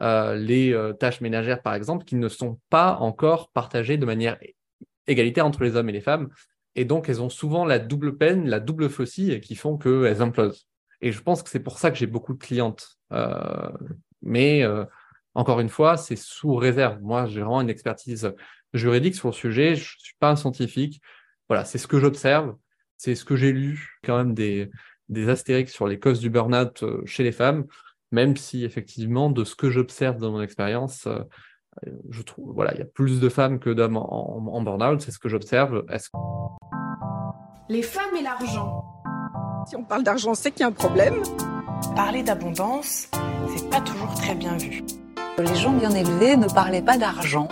les tâches ménagères, par exemple, qui ne sont pas encore partagées de manière égalitaire entre les hommes et les femmes. Et donc, elles ont souvent la double peine, la double faucille qui font qu'elles implosent. Et je pense que c'est pour ça que j'ai beaucoup de clientes. Euh, mais euh, encore une fois, c'est sous réserve. Moi, j'ai vraiment une expertise juridique sur le sujet. Je ne suis pas un scientifique. Voilà, c'est ce que j'observe. C'est ce que j'ai lu, quand même, des, des sur les causes du burn-out euh, chez les femmes, même si, effectivement, de ce que j'observe dans mon expérience, je trouve, voilà, il y a plus de femmes que d'hommes en, en burn-out. C'est ce que j'observe. Est-ce les femmes et l'argent. Si on parle d'argent, c'est qu'il y a un problème. Parler d'abondance, c'est pas toujours très bien vu. Les gens bien élevés ne parlaient pas d'argent.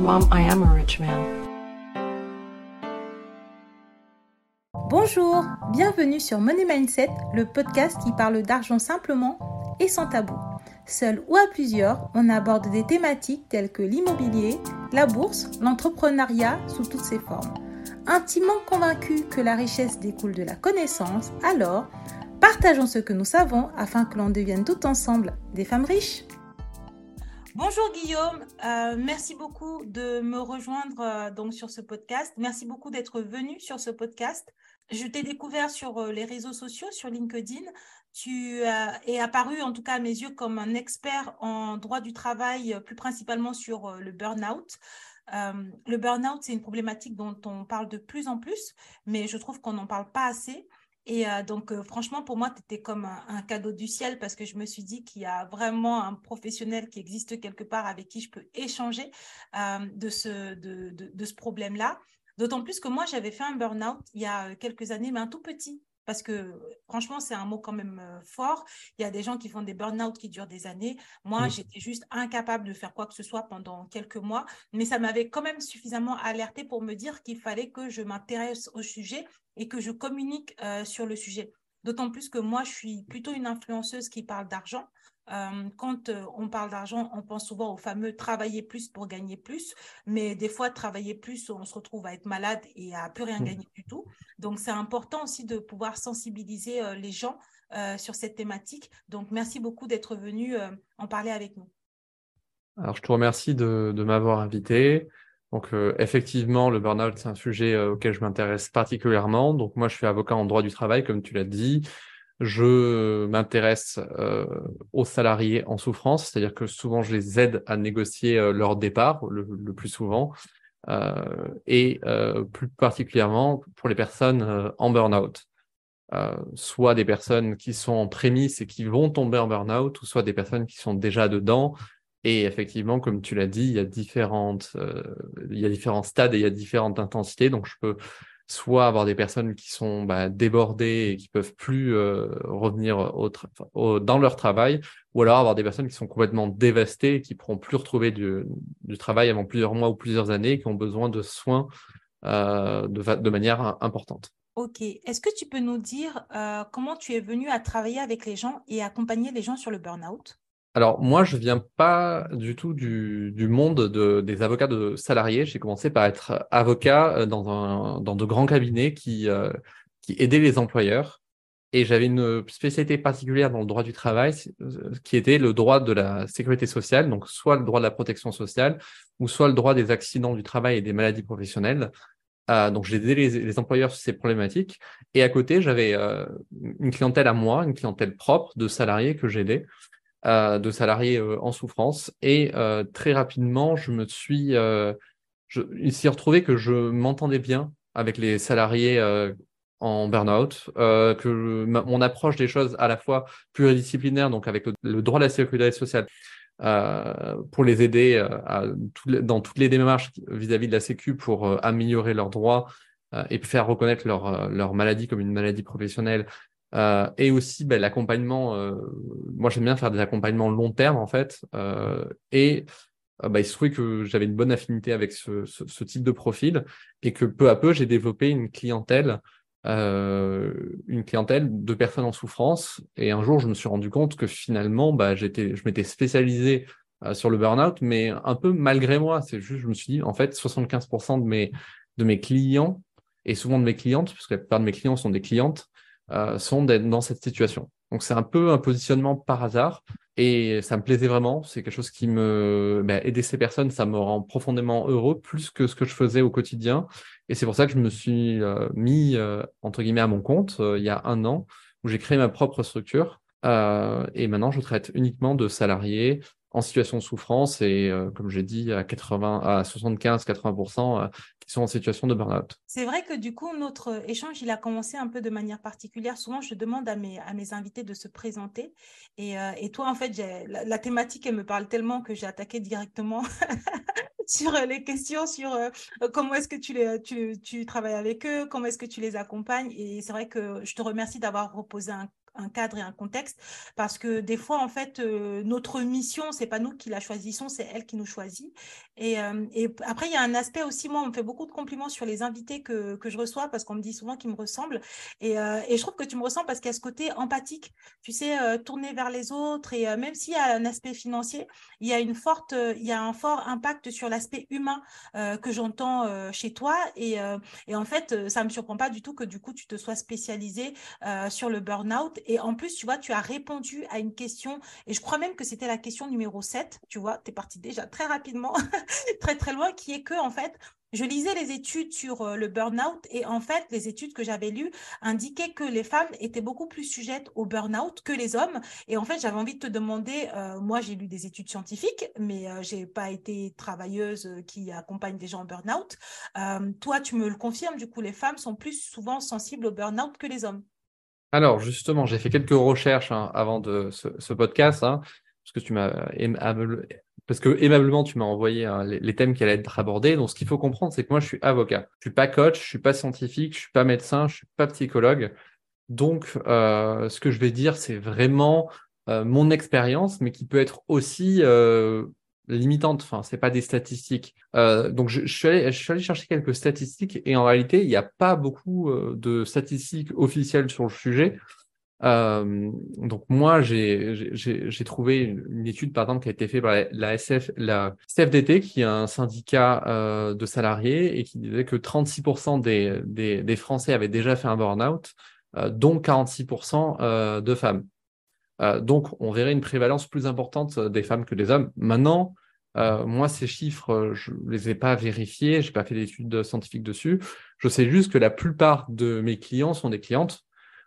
Mom, I am a rich man. Bonjour, bienvenue sur Money Mindset, le podcast qui parle d'argent simplement et sans tabou. Seul ou à plusieurs, on aborde des thématiques telles que l'immobilier, la bourse, l'entrepreneuriat sous toutes ses formes. Intimement convaincus que la richesse découle de la connaissance, alors partageons ce que nous savons afin que l'on devienne tout ensemble des femmes riches. Bonjour Guillaume, euh, merci beaucoup de me rejoindre euh, donc sur ce podcast. Merci beaucoup d'être venu sur ce podcast. Je t'ai découvert sur euh, les réseaux sociaux, sur LinkedIn. Tu es apparu, en tout cas à mes yeux, comme un expert en droit du travail, plus principalement sur euh, le burn-out. Euh, le burn-out, c'est une problématique dont on parle de plus en plus, mais je trouve qu'on n'en parle pas assez. Et donc, franchement, pour moi, tu étais comme un, cadeau du ciel parce que je me suis dit qu'il y a vraiment un professionnel qui existe quelque part avec qui je peux échanger de ce, de, de ce problème-là. D'autant plus que moi, j'avais fait un burn-out il y a quelques années, mais un tout petit. Parce que franchement, c'est un mot quand même euh, fort. Il y a des gens qui font des burn-out qui durent des années. Moi, j'étais juste incapable de faire quoi que ce soit pendant quelques mois. Mais ça m'avait quand même suffisamment alerté pour me dire qu'il fallait que je m'intéresse au sujet et que je communique euh, sur le sujet. D'autant plus que moi, je suis plutôt une influenceuse qui parle d'argent. Euh, quand euh, on parle d'argent, on pense souvent au fameux travailler plus pour gagner plus, mais des fois, travailler plus, on se retrouve à être malade et à plus rien mmh. gagner du tout. Donc, c'est important aussi de pouvoir sensibiliser euh, les gens sur cette thématique. Donc, merci beaucoup d'être venu en parler avec nous. Alors, je te remercie de, de m'avoir invité. Donc, effectivement, le burn-out, c'est un sujet auquel je m'intéresse particulièrement. Donc, moi, je suis avocat en droit du travail, comme tu l'as dit. Je m'intéresse euh, aux salariés en souffrance, c'est-à-dire que souvent je les aide à négocier euh, leur départ, le, plus souvent, euh, et plus particulièrement pour les personnes en burn-out. soit des personnes qui sont en prémisse et qui vont tomber en burn-out, ou soit des personnes qui sont déjà dedans. Et effectivement, comme tu l'as dit, il y a il y a différents stades et il y a différentes intensités. Donc, je peux soit avoir des personnes qui sont bah, débordées et qui peuvent plus euh, revenir dans leur travail, ou alors avoir des personnes qui sont complètement dévastées et qui pourront plus retrouver du, travail avant plusieurs mois ou plusieurs années, et qui ont besoin de soins euh, de, de, manière importante. Ok. Est-ce que tu peux nous dire euh, comment tu es venu à travailler avec les gens et accompagner les gens sur le burn-out? Alors moi, je viens pas du tout du, monde de, des avocats de salariés. J'ai commencé par être avocat euh, dans, un, de grands cabinets qui, euh, qui aidaient les employeurs. Et j'avais une spécialité particulière dans le droit du travail, euh, qui était le droit de la sécurité sociale, donc soit le droit de la protection sociale, ou soit le droit des accidents du travail et des maladies professionnelles. Donc j'ai aidé les, employeurs sur ces problématiques. Et à côté, j'avais une clientèle à moi, une clientèle propre de salariés que j'aidais. Euh, de salariés euh, en souffrance. Et euh, très rapidement, je me suis, je, retrouvé que je m'entendais bien avec les salariés en burn-out, que mon approche des choses à la fois pluridisciplinaire, donc avec le, droit de la sécurité sociale, pour les aider dans toutes les démarches vis-à-vis de la Sécu pour améliorer leurs droits et faire reconnaître leur, leur maladie comme une maladie professionnelle euh, et aussi ben, l'accompagnement, euh, moi j'aime bien faire des accompagnements long terme en fait. Euh, et bah, il se trouvait que j'avais une bonne affinité avec ce, ce, ce, type de profil et que peu à peu j'ai développé une clientèle, une clientèle de personnes en souffrance. Et un jour je me suis rendu compte que finalement bah, j'étais, je m'étais spécialisé sur le burn-out, mais un peu malgré moi. C'est juste, je me suis dit en fait 75% de mes de mes clients et souvent de mes clientes, parce que la plupart de mes clients sont des clientes, sont d'être dans cette situation. Donc c'est un peu un positionnement par hasard et ça me plaisait vraiment. C'est quelque chose qui me ben, aider ces personnes, ça me rend profondément heureux plus que ce que je faisais au quotidien. Et c'est pour ça que je me suis mis entre guillemets à mon compte il y a un an où j'ai créé ma propre structure. et maintenant, je traite uniquement de salariés en situation de souffrance et, euh, comme j'ai dit, à 80, à 75-80% euh, qui sont en situation de burn-out. C'est vrai que du coup, notre échange, il a commencé un peu de manière particulière. Souvent, je demande à mes, invités de se présenter. Et, euh, et toi, en fait, la, thématique, elle me parle tellement que j'ai attaqué directement sur les questions sur comment est-ce que tu, les, tu, tu travailles avec eux, comment est-ce que tu les accompagnes. Et c'est vrai que je te remercie d'avoir reposé un un cadre et un contexte parce que des fois en fait euh, notre mission c'est pas nous qui la choisissons c'est elle qui nous choisit. Et, euh, et après il y a un aspect aussi moi on me fait beaucoup de compliments sur les invités que, que je reçois parce qu'on me dit souvent qu'ils me ressemblent. Et, euh, et, je trouve que tu me ressembles parce qu'il y a ce côté empathique. Tu sais tourner vers les autres et même s'il y a un aspect financier il y a une forte il y a un fort impact sur l'aspect humain que j'entends chez toi. Et, et en fait ça me surprend pas du tout que du coup tu te sois spécialisé sur le burn-out et en plus, tu vois, tu as répondu à une question, et je crois même que c'était la question numéro 7, tu vois, tu es parti déjà très rapidement, très très loin, qui est que, en fait, je lisais les études sur euh, le burn-out et en fait, les études que j'avais lues indiquaient que les femmes étaient beaucoup plus sujettes au burn-out que les hommes. Et en fait, j'avais envie de te demander, euh, moi j'ai lu des études scientifiques, mais euh, j'ai pas été travailleuse qui accompagne des gens en burn-out. toi, tu me le confirmes, du coup, les femmes sont plus souvent sensibles au burn-out que les hommes. Alors, justement, j'ai fait quelques recherches hein, avant de ce, podcast, hein, parce que tu m'as parce que aimablement tu m'as envoyé hein, les, thèmes qui allaient être abordés. Donc, ce qu'il faut comprendre, c'est que moi, je suis avocat. Je suis pas coach, je suis pas scientifique, je suis pas médecin, je suis pas psychologue. Donc, euh, ce que je vais dire, c'est vraiment euh, mon expérience, mais qui peut être aussi euh, limitante. Enfin, c'est pas des statistiques. Euh, donc, je, suis allé, chercher quelques statistiques et en réalité, il n'y a pas beaucoup euh, de statistiques officielles sur le sujet. Euh, donc moi, j'ai trouvé une, étude, par exemple, qui a été faite par la, SF, la CFDT, qui est un syndicat de salariés et qui disait que 36% des, des, Français avaient déjà fait un burn-out, dont 46% euh, de femmes. Euh, donc, on verrait une prévalence plus importante des femmes que des hommes. Maintenant, euh, moi, ces chiffres, je ne les ai pas vérifiés, je n'ai pas fait d'études scientifiques dessus. Je sais juste que la plupart de mes clients sont des clientes.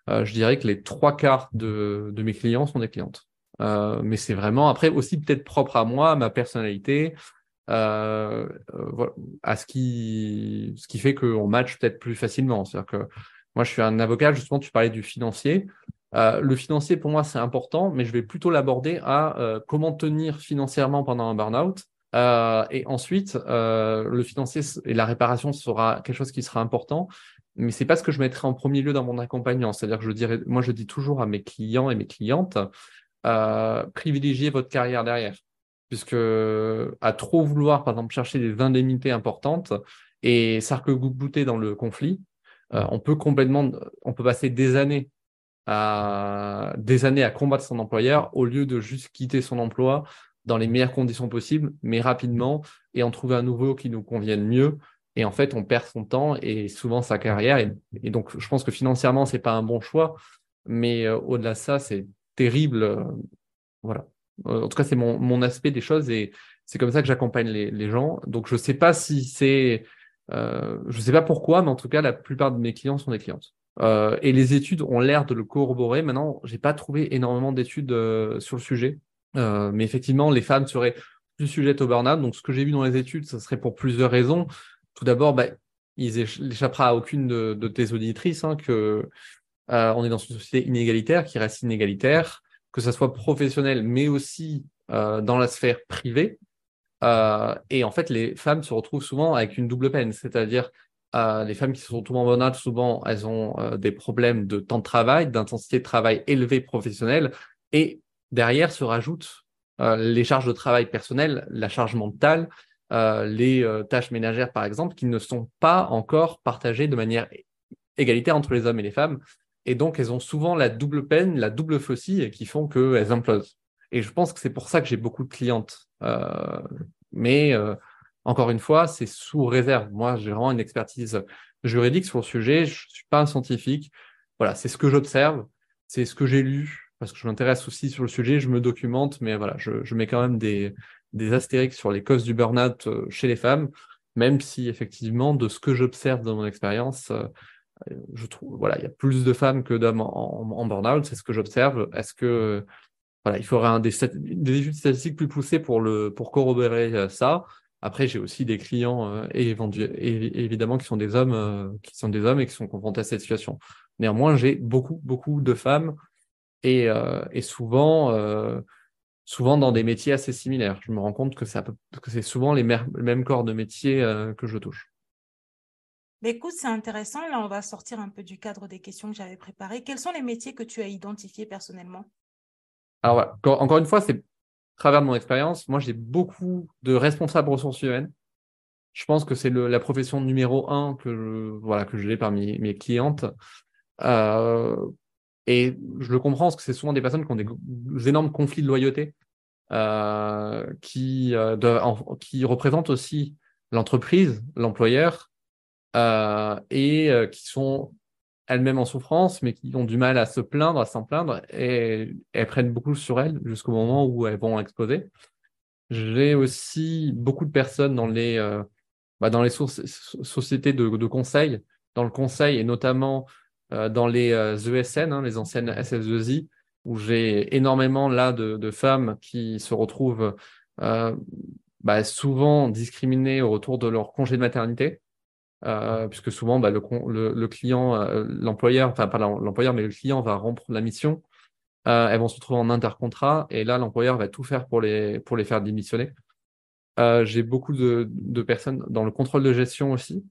Euh, je dirais que les trois quarts de, mes clients sont des clientes. mais c'est vraiment, après, aussi peut-être propre à moi, à ma personnalité, à ce qui, ce qui fait qu'on match peut-être plus facilement. C'est-à-dire que moi, je suis un avocat, justement, tu parlais du financier. Euh, le financier, pour moi, c'est important, mais je vais plutôt l'aborder à euh, comment tenir financièrement pendant un burn-out. Euh, et ensuite, le financier et la réparation sera quelque chose qui sera important, mais c'est pas ce que je mettrai en premier lieu dans mon accompagnement. C'est-à-dire que je dirais, moi, je dis toujours à mes clients et mes clientes, privilégiez votre carrière derrière, puisque à trop vouloir, par exemple, chercher des indemnités importantes et s'arc-bouter dans le conflit, on peut complètement, on peut passer des années à, des années à combattre son employeur au lieu de juste quitter son emploi dans les meilleures conditions possibles, mais rapidement, et en trouver un nouveau qui nous convienne mieux. Et en fait, on perd son temps et souvent sa carrière. Et, donc, je pense que financièrement, c'est pas un bon choix, mais euh, au-delà de ça, c'est terrible. Euh, voilà. Euh, en tout cas, c'est mon, mon aspect des choses et c'est comme ça que j'accompagne les, les, gens. Donc, je sais pas si c'est, je sais pas pourquoi, mais en tout cas, la plupart de mes clients sont des clientes. Euh, et les études ont l'air de le corroborer. Maintenant, j'ai pas trouvé énormément d'études euh, sur le sujet, euh, mais effectivement, les femmes seraient plus sujettes au burn-out. Donc, ce que j'ai vu dans les études, ça serait pour plusieurs raisons. Tout d'abord, bah, il échappera à aucune de, tes auditrices hein, que on est dans une société inégalitaire qui reste inégalitaire, que ça soit professionnel, mais aussi dans la sphère privée. et en fait, les femmes se retrouvent souvent avec une double peine, c'est-à-dire les femmes qui sont souvent en burn souvent, elles ont euh, des problèmes de temps de travail, d'intensité de travail élevée professionnelle, et derrière se rajoutent euh, les charges de travail personnelles, la charge mentale, euh, les tâches ménagères, par exemple, qui ne sont pas encore partagées de manière égalitaire entre les hommes et les femmes. Et donc, elles ont souvent la double peine, la double faucille qui font qu'elles implosent. Et je pense que c'est pour ça que j'ai beaucoup de clientes. mais encore une fois, c'est sous réserve. Moi, j'ai vraiment une expertise juridique sur le sujet. Je ne suis pas un scientifique. voilà, c'est ce que j'observe, c'est ce que j'ai lu, parce que je m'intéresse aussi sur le sujet, je me documente, mais voilà, je, mets quand même des, des sur les causes du burn-out euh, chez les femmes, même si effectivement, de ce que j'observe dans mon expérience, euh, je trouve, voilà, il y a plus de femmes que d'hommes en, burn-out, c'est ce que j'observe. Est-ce que, voilà, il faudrait des, études statistiques plus poussées pour, le, pour corroborer euh, ça? Après, j'ai aussi des clients euh, et, évidemment qui sont des hommes, euh, qui sont des hommes et qui sont confrontés à cette situation. Néanmoins, j'ai beaucoup, beaucoup de femmes et, et souvent, souvent dans des métiers assez similaires. Je me rends compte que, que c'est souvent les mêmes corps de métier que je touche. Mais écoute, c'est intéressant. Là, on va sortir un peu du cadre des questions que j'avais préparées. Quels sont les métiers que tu as identifiés personnellement? Alors, encore une fois, c'est travers de mon expérience. Moi, j'ai beaucoup de responsables ressources humaines. Je pense que c'est la profession numéro un que je, voilà, que j'ai parmi mes clientes. Euh, et je le comprends parce que c'est souvent des personnes qui ont des, énormes conflits de loyauté, euh, qui, euh, qui représentent aussi l'entreprise, l'employeur, et qui sont elles-mêmes en souffrance, mais qui ont du mal à se plaindre, à s'en plaindre, et elles prennent beaucoup sur elles jusqu'au moment où elles vont exploser. J'ai aussi beaucoup de personnes dans les, euh, bah, dans les sociétés de, conseil, dans le conseil et notamment euh, dans les ESN, hein, les anciennes SS2I, où j'ai énormément là de, de, femmes qui se retrouvent bah, souvent discriminées au retour de leur congé de maternité euh, puisque souvent bah, le, le, client, euh, l'employeur, enfin pas l'employeur, mais le client va rompre la mission. Euh, elles vont se retrouver en intercontrat et là l'employeur va tout faire pour les pour les faire démissionner. J'ai beaucoup de, de, personnes dans le contrôle de gestion aussi,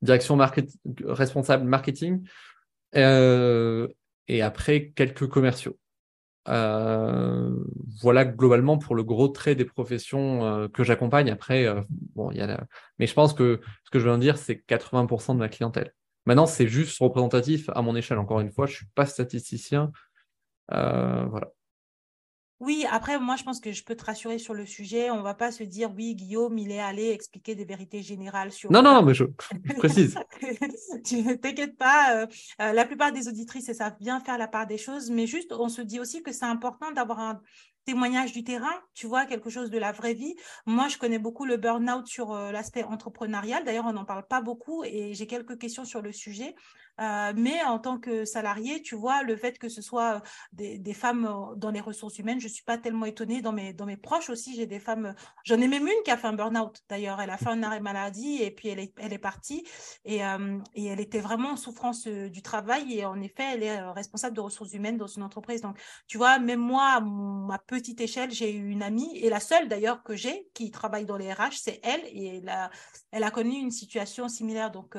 direction responsable marketing et après quelques commerciaux. Euh, voilà globalement pour le gros trait des professions euh, que j'accompagne. Après, euh, bon, il y a mais je pense que ce que je viens de dire, c'est 80% de ma clientèle. Maintenant, c'est juste représentatif à mon échelle. Encore une fois, je suis pas statisticien. voilà. Oui, après, moi, je pense que je peux te rassurer sur le sujet. On ne va pas se dire, oui, Guillaume, il est allé expliquer des vérités générales sur. Non, non, mais je, précise. tu ne t'inquiètes pas. Euh, euh, la plupart des auditrices, elles savent bien faire la part des choses. Mais juste, on se dit aussi que c'est important d'avoir un témoignage du terrain, tu vois, quelque chose de la vraie vie. Moi, je connais beaucoup le burn-out sur euh, l'aspect entrepreneurial. D'ailleurs, on n'en parle pas beaucoup et j'ai quelques questions sur le sujet. Euh, mais en tant que salarié, tu vois, le fait que ce soit euh, des, des femmes euh, dans les ressources humaines, je ne suis pas tellement étonnée. Dans mes, dans mes proches aussi, j'ai des femmes. J'en ai même une qui a fait un burn-out, d'ailleurs. Elle a fait un arrêt maladie et puis elle est, elle est partie. Et, et elle était vraiment en souffrance du travail. Et en effet, elle est responsable de ressources humaines dans une entreprise. Donc, tu vois, même moi, à ma petite échelle, j'ai eu une amie, et la seule d'ailleurs que j'ai qui travaille dans les RH, c'est elle. Et elle a, elle a connu une situation similaire. Donc,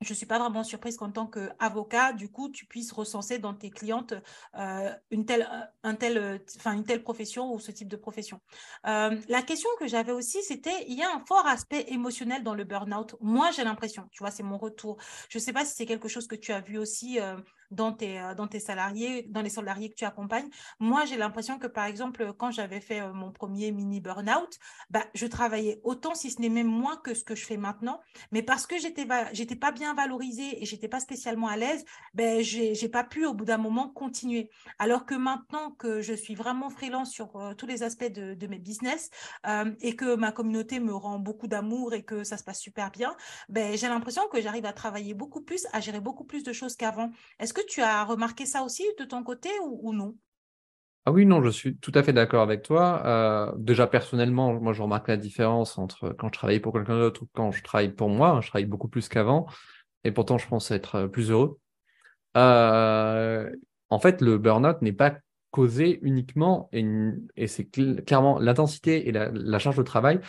je ne suis pas vraiment surprise qu'en tant qu'avocat, du coup, tu puisses recenser dans tes clientes euh, une, telle, un tel, enfin, une telle profession ou ce type de profession. Euh, la question que j'avais aussi, c'était, il y a un fort aspect émotionnel dans le burn-out. Moi, j'ai l'impression, tu vois, c'est mon retour. Je ne sais pas si c'est quelque chose que tu as vu aussi euh, dans tes, euh, dans tes salariés, dans les salariés que tu accompagnes. Moi, j'ai l'impression que, par exemple, quand j'avais fait euh, mon premier mini burn-out, bah, je travaillais autant, si ce n'est même moins que ce que je fais maintenant. Mais parce que j'étais j'étais pas bien valorisée et j'étais pas spécialement à l'aise, ben, j'ai pas pu, au bout d'un moment, continuer. Alors que maintenant que je suis vraiment freelance sur euh, tous les aspects de, de mes business et que ma communauté me rend beaucoup d'amour et que ça se passe super bien, ben, j'ai l'impression que j'arrive à travailler beaucoup plus, à gérer beaucoup plus de choses qu'avant. Est-ce que tu as remarqué ça aussi de ton côté ou, non? Ah oui, non, je suis tout à fait d'accord avec toi. Euh, déjà personnellement, moi je remarque la différence entre quand je travaillais pour quelqu'un d'autre ou quand je travaille pour moi. Je travaille beaucoup plus qu'avant et pourtant je pense être plus heureux. Euh, en fait, le burn-out n'est pas causé uniquement, et, c'est clairement l'intensité et la, charge de travail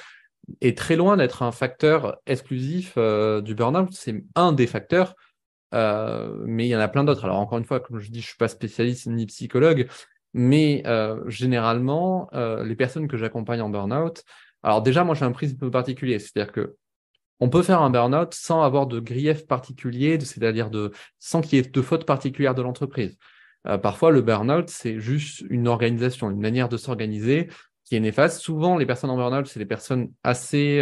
est très loin d'être un facteur exclusif euh, du burn-out. C'est un des facteurs euh, mais il y en a plein d'autres. Alors encore une fois, comme je dis, je suis pas spécialiste ni psychologue, mais euh, généralement, euh, les personnes que j'accompagne en burn-out, alors déjà, moi j'ai un principe particulier, c'est-à-dire que on peut faire un burn-out sans avoir de grief particulier, c'est-à-dire sans qu'il y ait de faute particulière de l'entreprise. parfois, le burn-out, c'est juste une organisation, une manière de s'organiser qui est néfaste. Souvent, les personnes en burn-out, c'est des personnes assez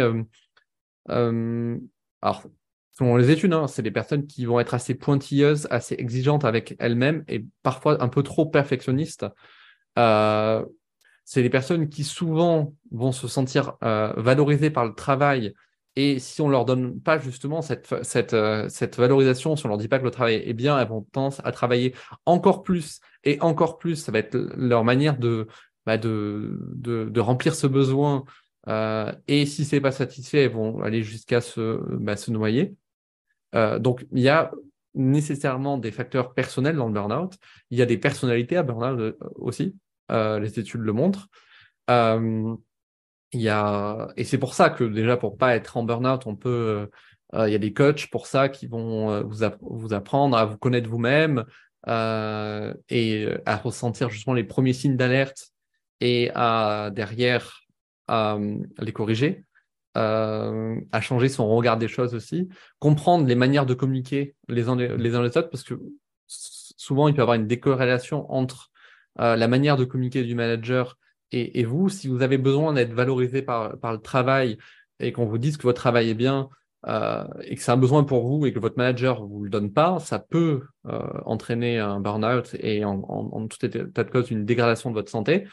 alors, selon les études, hein, c'est des personnes qui vont être assez pointilleuses, assez exigeantes avec elles-mêmes et parfois un peu trop perfectionnistes. Euh, c'est des personnes qui souvent vont se sentir euh, valorisées par le travail et si on leur donne pas justement cette, cette, euh, cette valorisation, si on leur dit pas que le travail est bien, elles vont tendre à travailler encore plus et encore plus. Ça va être leur manière bah de, de, de, remplir ce besoin. Euh, et si c'est pas satisfait, elles vont aller jusqu'à se, bah, noyer. Euh, donc, il y a nécessairement des facteurs personnels dans le burn-out. Il y a des personnalités à burn-out euh, aussi. Les études le montrent. Il y a et c'est pour ça que déjà pour pas être en burn-out, on peut il y a des coachs pour ça qui vont vous, apprendre à vous connaître vous-même et à ressentir justement les premiers signes d'alerte et à derrière à les corriger, à changer son regard des choses aussi, comprendre les manières de communiquer les uns les, autres parce que souvent il peut y avoir une décorrélation entre la manière de communiquer du manager et, vous, si vous avez besoin d'être valorisé par, le travail et qu'on vous dise que votre travail est bien euh, et que c'est un besoin pour vous et que votre manager vous le donne pas, ça peut euh, entraîner un burn-out et en, en, tout état de cause une dégradation de votre santé.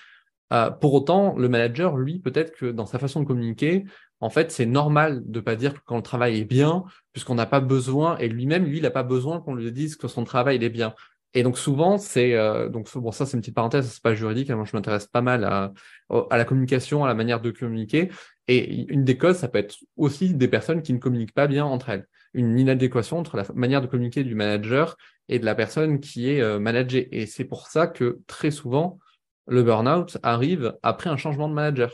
Euh, pour autant, le manager, lui, peut-être que dans sa façon de communiquer, en fait, c'est normal de pas dire que quand le travail est bien, puisqu'on n'a pas besoin, et lui-même, lui, il n'a pas besoin qu'on lui dise que son travail est bien. Et donc souvent, c'est euh, donc bon ça c'est une petite parenthèse, c'est pas juridique. Hein, moi je m'intéresse pas mal à, la communication, à la manière de communiquer. Et une des causes, ça peut être aussi des personnes qui ne communiquent pas bien entre elles. Une inadéquation entre la manière de communiquer du manager et de la personne qui est euh, managée. Et c'est pour ça que très souvent le burn-out arrive après un changement de manager.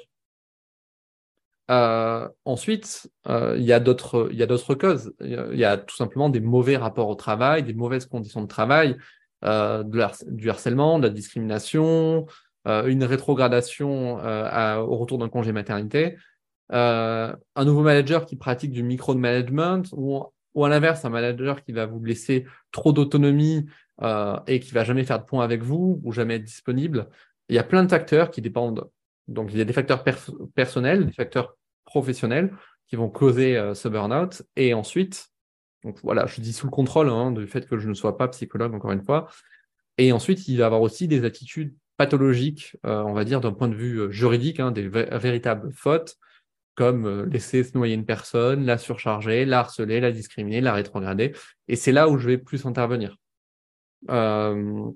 Euh, ensuite, euh, il y a d'autres, causes. Il y a tout simplement des mauvais rapports au travail, des mauvaises conditions de travail, euh, du harcèlement, de la discrimination, une rétrogradation au retour d'un congé maternité, un nouveau manager qui pratique du micro-management ou, ou à l'inverse, un manager qui va vous laisser trop d'autonomie et qui va jamais faire de point avec vous ou jamais être disponible. Il y a plein de facteurs qui dépendent. Donc, il y a des facteurs personnels, des facteurs professionnels qui vont causer ce burn-out. Et ensuite, donc voilà, je dis sous le contrôle hein, du fait que je ne sois pas psychologue, encore une fois. Et ensuite, il va avoir aussi des attitudes pathologiques, euh, on va dire, d'un point de vue euh, juridique, hein, des véritables fautes, comme euh, laisser se noyer une personne, la surcharger, la harceler, la discriminer, la rétrograder. Et c'est là où je vais plus intervenir. Euh,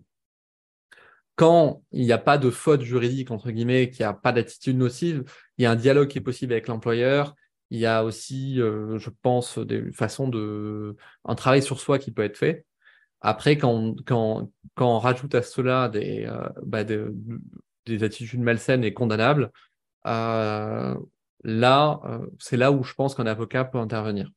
quand il n'y a pas de faute juridique, entre guillemets, qu'il n'y a pas d'attitude nocive, il y a un dialogue qui est possible avec l'employeur, il y a aussi, euh, je pense, des façons de. un travail sur soi qui peut être fait. Après, quand quand, quand on rajoute à cela des, euh, bah de, des attitudes malsaines et condamnables, euh, là, c'est là où je pense qu'un avocat peut intervenir.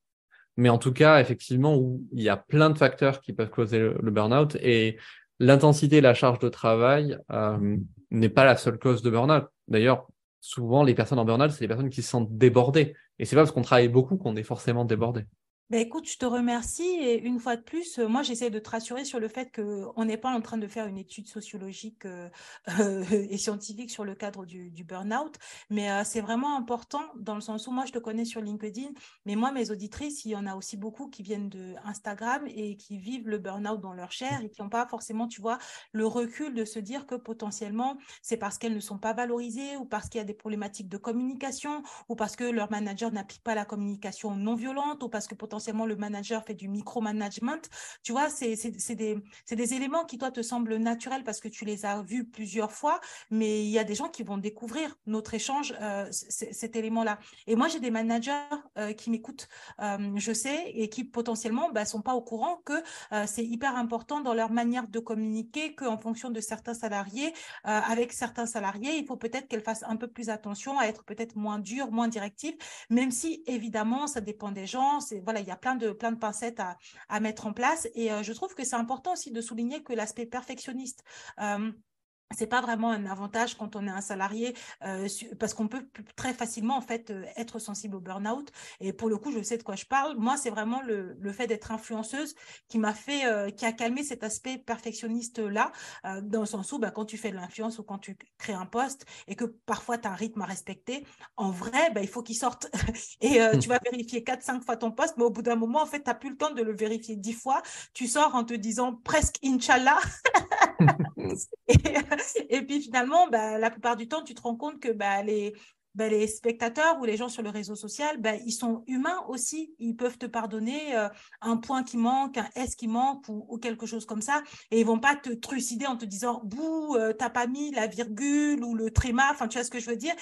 Mais en tout cas, effectivement, où il y a plein de facteurs qui peuvent causer le burn-out et l'intensité et la charge de travail euh, n'est pas la seule cause de burn-out. D'ailleurs, souvent, les personnes en burn-out, c'est les personnes qui se sentent débordées. Et c'est pas parce qu'on travaille beaucoup qu'on est forcément débordé. Ben écoute, je te remercie et une fois de plus, euh, moi j'essaie de te rassurer sur le fait qu'on n'est pas en train de faire une étude sociologique euh, et scientifique sur le cadre du, du burn-out, mais euh, c'est vraiment important dans le sens où moi je te connais sur LinkedIn, mais moi mes auditrices, il y en a aussi beaucoup qui viennent de Instagram et qui vivent le burn-out dans leur chair et qui n'ont pas forcément, tu vois, le recul de se dire que potentiellement c'est parce qu'elles ne sont pas valorisées ou parce qu'il y a des problématiques de communication ou parce que leur manager n'applique pas la communication non violente ou parce que potentiellement potentiellement le manager fait du micromanagement. Tu vois, c'est des, des éléments qui, toi, te semblent naturels parce que tu les as vus plusieurs fois, mais il y a des gens qui vont découvrir notre échange, euh, cet élément-là. Et moi, j'ai des managers euh, qui m'écoutent, euh, je sais, et qui potentiellement ne bah, sont pas au courant que c'est hyper important dans leur manière de communiquer, qu'en fonction de certains salariés, avec certains salariés, il faut peut-être qu'elles fassent un peu plus attention à être peut-être moins dures, moins directives, même si évidemment, ça dépend des gens. Voilà, il y a plein de, plein de pincettes à, à mettre en place. Et euh, je trouve que c'est important aussi de souligner que l'aspect perfectionniste, euh, c'est pas vraiment un avantage quand on est un salarié euh, parce qu'on peut très facilement en fait euh, être sensible au burn-out. Et pour le coup je sais de quoi je parle. Moi c'est vraiment le, le fait d'être influenceuse qui m'a fait euh, qui a calmé cet aspect perfectionniste là dans le sens où bah, quand tu fais de l'influence ou quand tu crées un poste et que parfois tu as un rythme à respecter en vrai bah, il faut qu'il sorte. Et tu vas vérifier 4 5 fois ton poste mais au bout d'un moment en fait tu n'as plus le temps de le vérifier 10 fois. Tu sors en te disant presque inchallah. Et, et puis finalement, bah, la plupart du temps, tu te rends compte que bah, les, bah, les spectateurs ou les gens sur le réseau social, bah, ils sont humains aussi. Ils peuvent te pardonner euh, un point qui manque, un S qui manque ou, quelque chose comme ça. Et ils vont pas te trucider en te disant, bouh, euh, t'as pas mis la virgule ou le tréma. Enfin, tu vois ce que je veux dire?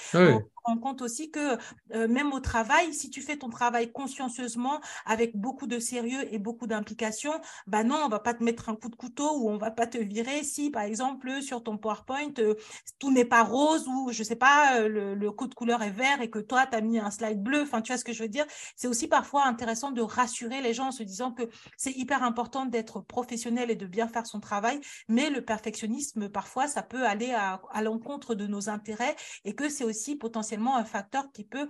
Rend compte aussi que euh, même au travail, si tu fais ton travail consciencieusement, avec beaucoup de sérieux et beaucoup d'implication, bah non, on va pas te mettre un coup de couteau ou on va pas te virer si, par exemple, sur ton PowerPoint, euh, tout n'est pas rose ou, je sais pas, euh, le, le, code couleur est vert et que toi, tu as mis un slide bleu. Enfin, tu vois ce que je veux dire? C'est aussi parfois intéressant de rassurer les gens en se disant que c'est hyper important d'être professionnel et de bien faire son travail, mais le perfectionnisme, parfois, ça peut aller à, à l'encontre de nos intérêts et que c'est aussi potentiellement un facteur qui peut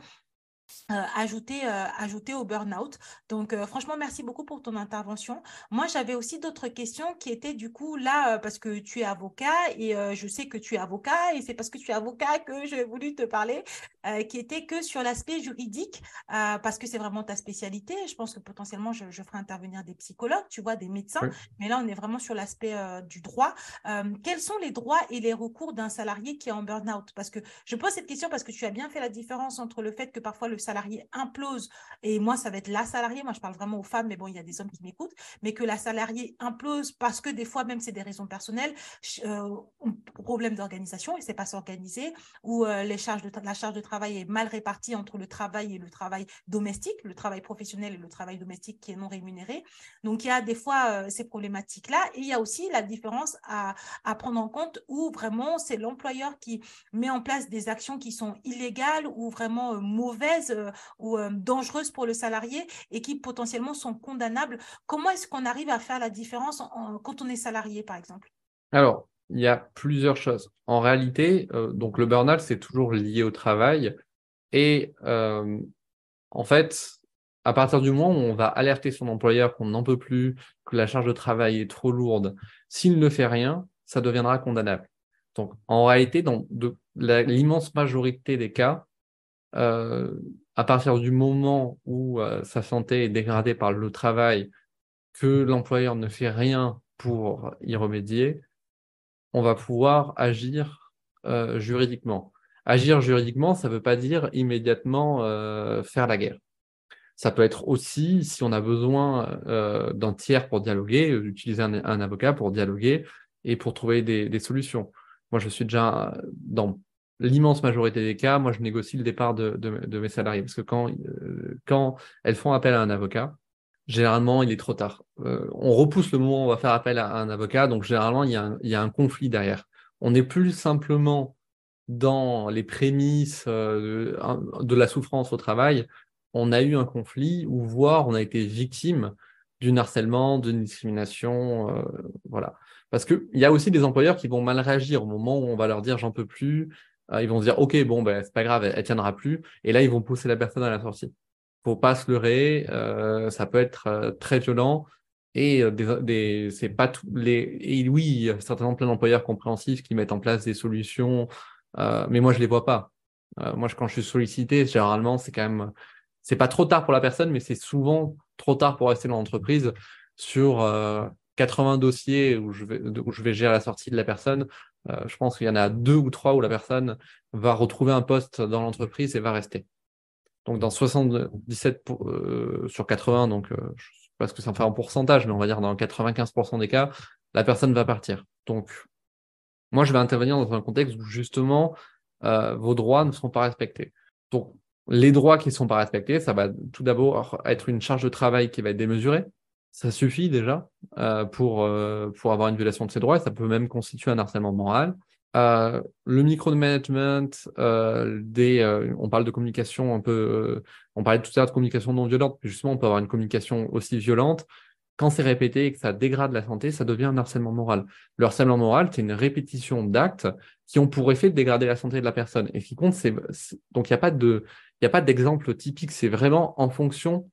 euh, ajouter, euh, ajouter au burn-out. Donc, euh, franchement, merci beaucoup pour ton intervention. Moi, j'avais aussi d'autres questions qui étaient du coup là, parce que tu es avocat et je sais que tu es avocat et c'est parce que tu es avocat que j'ai voulu te parler, qui était que sur l'aspect juridique, parce que c'est vraiment ta spécialité. Je pense que potentiellement, je, ferai intervenir des psychologues, tu vois, des médecins, mais là, on est vraiment sur l'aspect du droit. quels sont les droits et les recours d'un salarié qui est en burn-out? Parce que je pose cette question parce que tu as bien fait la différence entre le fait que parfois le salarié implose, et moi, ça va être la salariée, moi, je parle vraiment aux femmes, mais bon, il y a des hommes qui m'écoutent, mais que la salariée implose parce que des fois, même, c'est des raisons personnelles, euh, problème d'organisation, ne sait pas s'organiser, ou euh, les charges de, la charge de travail est mal répartie entre le travail et le travail domestique, le travail professionnel et le travail domestique qui est non rémunéré. Donc, il y a des fois euh, ces problématiques-là, et il y a aussi la différence à, à prendre en compte où vraiment c'est l'employeur qui met en place des actions qui sont illégales ou vraiment mauvaises euh, ou euh, dangereuses pour le salarié et qui potentiellement sont condamnables. Comment est-ce qu'on arrive à faire la différence quand on est salarié, par exemple? Alors, il y a plusieurs choses. En réalité, euh, donc le burn-out, c'est toujours lié au travail. Et en fait, à partir du moment où on va alerter son employeur qu'on n'en peut plus, que la charge de travail est trop lourde, s'il ne fait rien, ça deviendra condamnable. Donc, en réalité, dans l'immense majorité des cas, à partir du moment où euh, sa santé est dégradée par le travail, que l'employeur ne fait rien pour y remédier, on va pouvoir agir euh, juridiquement. Agir juridiquement, ça ne veut pas dire immédiatement faire la guerre. Ça peut être aussi, si on a besoin d'un tiers pour dialoguer, utiliser un, avocat pour dialoguer et pour trouver des, des, solutions. Moi, je suis déjà dans l'immense majorité des cas, moi, je négocie le départ de, de, mes salariés parce que quand, euh, quand elles font appel à un avocat, généralement, il est trop tard. Euh, on repousse le moment où on va faire appel à un avocat, donc généralement, il y a un, il y a un conflit derrière. On n'est plus simplement dans les prémices euh, de, la souffrance au travail, on a eu un conflit ou voire on a été victime d'un harcèlement, d'une discrimination, voilà. Parce qu'il y a aussi des employeurs qui vont mal réagir au moment où on va leur dire j'en peux plus, ils vont se dire ok bon ben c'est pas grave elle, tiendra plus. Et là ils vont pousser la personne à la sortie. Faut pas se leurrer euh, ça peut être euh, très violent. Et des, c'est pas tous les et oui il y a certainement plein d'employeurs compréhensifs qui mettent en place des solutions mais moi je les vois pas. Moi quand je suis sollicité généralement c'est quand même c'est pas trop tard pour la personne mais c'est souvent trop tard pour rester dans l'entreprise sur 80 dossiers où je vais où je vais gérer la sortie de la personne euh, je pense qu'il y en a deux ou trois où la personne va retrouver un poste dans l'entreprise et va rester. Donc dans 77 euh, sur 80, donc euh, je ne sais pas ce que ça fait en pourcentage, mais on va dire dans 95% des cas, la personne va partir. Donc moi, je vais intervenir dans un contexte où justement vos droits ne seront pas respectés. Donc les droits qui ne sont pas respectés, ça va tout d'abord être une charge de travail qui va être démesurée, ça suffit déjà euh, pour, euh, pour avoir une violation de ses droits. Ça peut même constituer un harcèlement moral. Euh, le micromanagement, euh, des, euh, on parle de communication un peu, on parlait tout à l'heure de communication non violente, mais justement, on peut avoir une communication aussi violente. quand c'est répété et que ça dégrade la santé, ça devient un harcèlement moral. Le harcèlement moral, c'est une répétition d'actes qui ont pour effet de dégrader la santé de la personne. Et ce qui compte, c'est donc il n'y a pas de, il a pas d'exemple typique. C'est vraiment en fonction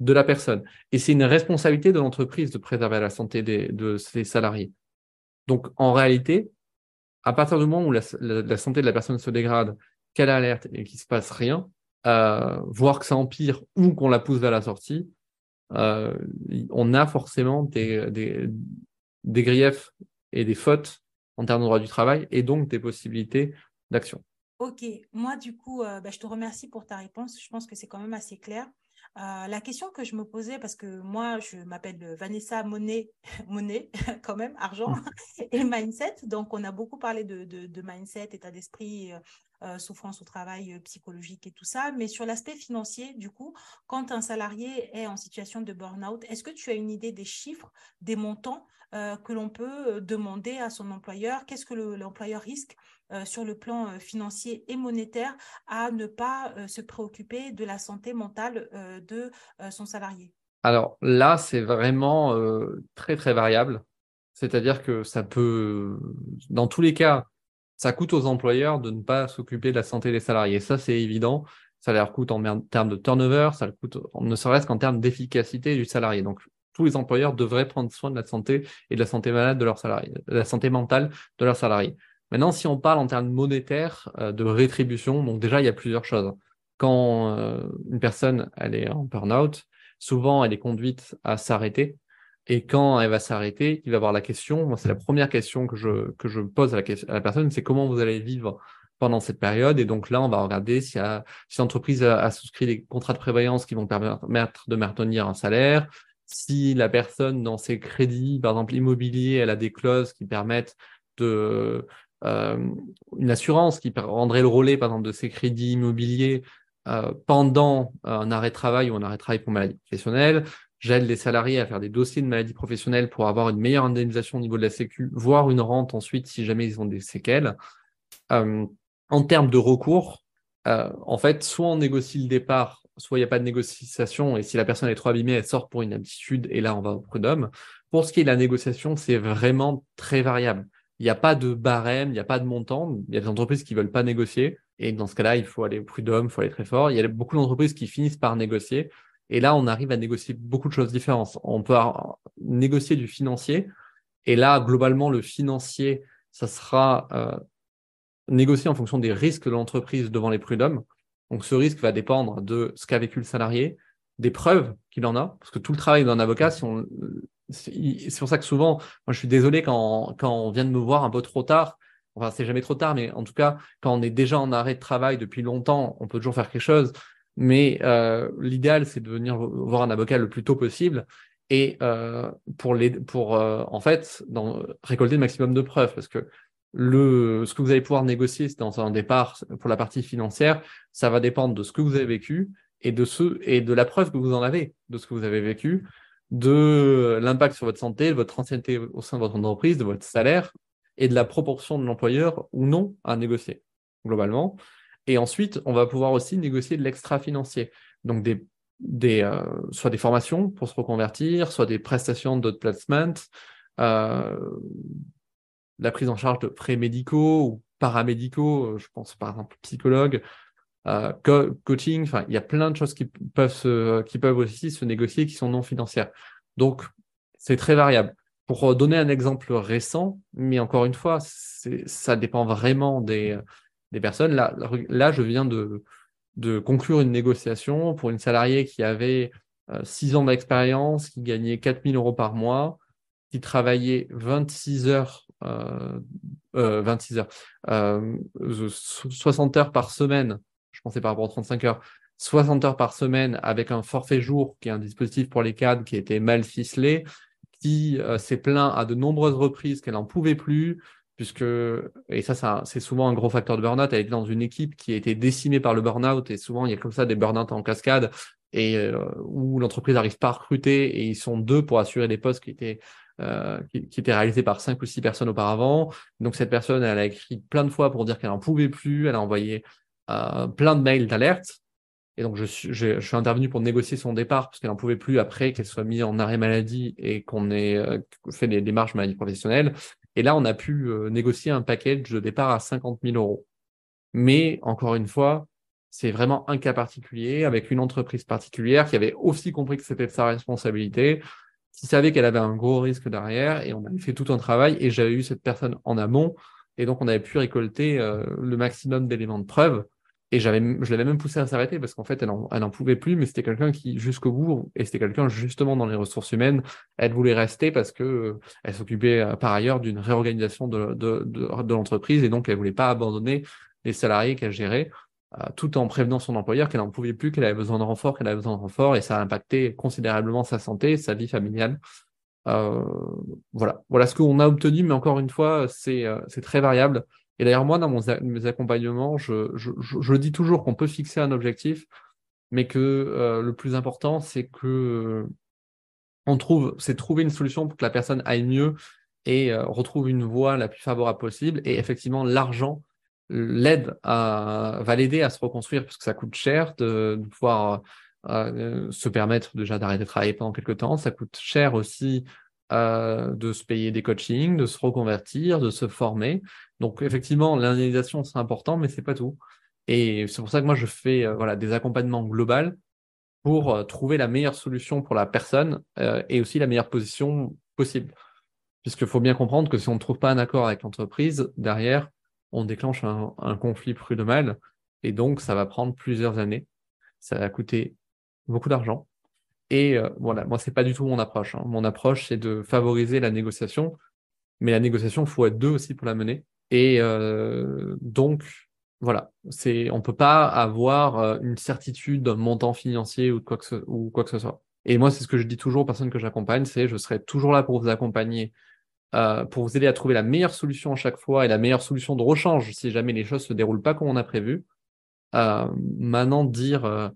de la personne. Et c'est une responsabilité de l'entreprise de préserver la santé de ses salariés. Donc en réalité, à partir du moment où la, santé de la personne se dégrade, qu'elle alerte et qu'il se passe rien, euh, voir que ça empire ou qu'on la pousse vers la sortie, euh, on a forcément des, des, griefs et des fautes en termes de droit du travail et donc des possibilités d'action. Ok, moi du coup, euh, bah, je te remercie pour ta réponse. Je pense que c'est quand même assez clair. Euh, la question que je me posais, parce que moi, je m'appelle Vanessa Monet, Monet quand même, argent mmh. et mindset. Donc, on a beaucoup parlé de, de, mindset, état d'esprit, euh, euh, souffrance au travail, psychologique et tout ça. Mais sur l'aspect financier, du coup, quand un salarié est en situation de burn-out, est-ce que tu as une idée des chiffres, des montants que l'on peut demander à son employeur? Qu'est-ce que l'employeur risque euh, sur le plan euh, financier et monétaire à ne pas euh, se préoccuper de la santé mentale de son salarié Alors là, c'est vraiment très, très variable. C'est-à-dire que ça peut, dans tous les cas, ça coûte aux employeurs de ne pas s'occuper de la santé des salariés. Ça, c'est évident. Ça leur coûte en termes de turnover, ça leur coûte ne serait-ce qu'en termes d'efficacité du salarié. Donc, tous les employeurs devraient prendre soin de la santé et de la santé malade de leurs salariés, de la santé mentale de leurs salariés. Maintenant, si on parle en termes monétaires euh, de rétribution, donc déjà, il y a plusieurs choses. Quand euh, une personne elle est en burn-out, souvent, elle est conduite à s'arrêter. Et quand elle va s'arrêter, il va avoir la question, moi, c'est la première question que je, que je pose à la, à la personne, c'est comment vous allez vivre pendant cette période? Et donc là, on va regarder si, si l'entreprise a, a, souscrit des contrats de prévoyance qui vont permettre de maintenir un salaire, si la personne, dans ses crédits, par exemple immobilier, elle a des clauses qui permettent de, une assurance qui rendrait le relais, par exemple, de ces crédits immobiliers euh, pendant un arrêt de travail ou un arrêt de travail pour maladie professionnelle. J'aide les salariés à faire des dossiers de maladie professionnelle pour avoir une meilleure indemnisation au niveau de la Sécu, voire une rente ensuite si jamais ils ont des séquelles. Euh, en termes de recours, en fait, soit on négocie le départ, soit il n'y a pas de négociation, et si la personne est trop abîmée, elle sort pour une aptitude, et là, on va au prud'homme. Pour ce qui est de la négociation, c'est vraiment très variable. Il n'y a pas de barème, il n'y a pas de montant. Il y a des entreprises qui ne veulent pas négocier. Et dans ce cas-là, il faut aller au prud'homme, il faut aller très fort. Il y a beaucoup d'entreprises qui finissent par négocier. Et là, on arrive à négocier beaucoup de choses différentes. On peut négocier du financier. Et là, globalement, le financier, ça sera euh, négocié en fonction des risques de l'entreprise devant les prud'hommes. Donc, ce risque va dépendre de ce qu'a vécu le salarié, des preuves qu'il en a. Parce que tout le travail d'un avocat, si on c'est pour ça que souvent, moi, je suis désolé quand, quand on vient de me voir un peu trop tard. Enfin, c'est jamais trop tard, mais en tout cas, quand on est déjà en arrêt de travail depuis longtemps, on peut toujours faire quelque chose. Mais euh, l'idéal, c'est de venir voir un avocat le plus tôt possible et euh, pour, les, pour euh, en fait récolter le maximum de preuves. Parce que le, ce que vous allez pouvoir négocier dans un départ pour la partie financière, ça va dépendre de ce que vous avez vécu et de, ce, et de la preuve que vous en avez de ce que vous avez vécu de l'impact sur votre santé, de votre ancienneté au sein de votre entreprise, de votre salaire et de la proportion de l'employeur ou non à négocier globalement. Et ensuite, on va pouvoir aussi négocier de l'extra-financier. Donc, des, des, euh, soit des formations pour se reconvertir, soit des prestations d'autres placement, euh, la prise en charge de frais médicaux ou paramédicaux, je pense par exemple psychologue, euh, coaching, enfin, il y a plein de choses qui peuvent, se, qui peuvent aussi se négocier qui sont non financières. Donc, c'est très variable. Pour donner un exemple récent, mais encore une fois, ça dépend vraiment des, des personnes. Là, là, je viens de, de conclure une négociation pour une salariée qui avait 6 euh, ans d'expérience, qui gagnait 4000 euros par mois, qui travaillait 26 heures, euh, 26 heures, 60 heures par semaine je pensais par rapport aux 35 heures, 60 heures par semaine avec un forfait jour, qui est un dispositif pour les cadres qui était mal ficelé, qui euh, s'est plaint à de nombreuses reprises qu'elle n'en pouvait plus, puisque, et ça, c'est souvent un gros facteur de burn-out, elle était dans une équipe qui a été décimée par le burn-out, et souvent il y a comme ça des burn-out en cascade, et euh, où l'entreprise n'arrive pas à recruter, et ils sont deux pour assurer des postes qui étaient euh, qui, qui, était par cinq ou six personnes auparavant. Donc cette personne, elle a écrit plein de fois pour dire qu'elle n'en pouvait plus, elle a envoyé plein de mails d'alerte. Et donc, je suis, je, intervenu pour négocier son départ parce qu'elle n'en pouvait plus après qu'elle soit mise en arrêt maladie et qu'on ait euh, fait des démarches maladie professionnelle. Et là, on a pu euh, négocier un package de départ à 50 000 euros. Mais encore une fois, c'est vraiment un cas particulier avec une entreprise particulière qui avait aussi compris que c'était sa responsabilité, qui savait qu'elle avait un gros risque derrière et on avait fait tout un travail et j'avais eu cette personne en amont et donc on avait pu récolter euh, le maximum d'éléments de preuve et je l'avais même poussé à s'arrêter parce qu'en fait, elle n'en en pouvait plus, mais c'était quelqu'un qui, jusqu'au bout, et c'était quelqu'un justement dans les ressources humaines, elle voulait rester parce que euh, elle s'occupait euh, par ailleurs d'une réorganisation de, de, de, l'entreprise et donc elle voulait pas abandonner les salariés qu'elle gérait, euh, tout en prévenant son employeur qu'elle n'en pouvait plus, qu'elle avait besoin de renfort, qu'elle avait besoin de renfort, et ça a impacté considérablement sa santé, sa vie familiale. Voilà, voilà ce qu'on a obtenu, mais encore une fois, c'est c'est très variable. Et d'ailleurs, moi, dans mes accompagnements, je, je, je, dis toujours qu'on peut fixer un objectif, mais que euh, le plus important, c'est que euh, on trouve, c'est trouver une solution pour que la personne aille mieux et euh, retrouve une voie la plus favorable possible. Et effectivement, l'argent l'aide va l'aider à se reconstruire parce que ça coûte cher de pouvoir se permettre déjà d'arrêter de travailler pendant quelques temps. Ça coûte cher aussi de se payer des coachings, de se reconvertir, de se former. Donc effectivement, l'indemnisation, c'est important, mais c'est pas tout. Et c'est pour ça que moi, je fais euh, voilà, des accompagnements globaux pour euh, trouver la meilleure solution pour la personne euh, et aussi la meilleure position possible. Puisqu'il faut bien comprendre que si on ne trouve pas un accord avec l'entreprise, derrière, on déclenche un, conflit prud'homal et donc ça va prendre plusieurs années. Ça va coûter beaucoup d'argent. Et voilà, moi, c'est pas du tout mon approche. Hein. Mon approche, c'est de favoriser la négociation, mais la négociation, il faut être deux aussi pour la mener. Et euh, donc, voilà, c'est, on peut pas avoir euh, une certitude d'un montant financier ou, quoi que ce, soit. Et moi, c'est ce que je dis toujours aux personnes que j'accompagne, c'est je serai toujours là pour vous accompagner, euh, pour vous aider à trouver la meilleure solution à chaque fois et la meilleure solution de rechange si jamais les choses se déroulent pas comme on a prévu. Maintenant, dire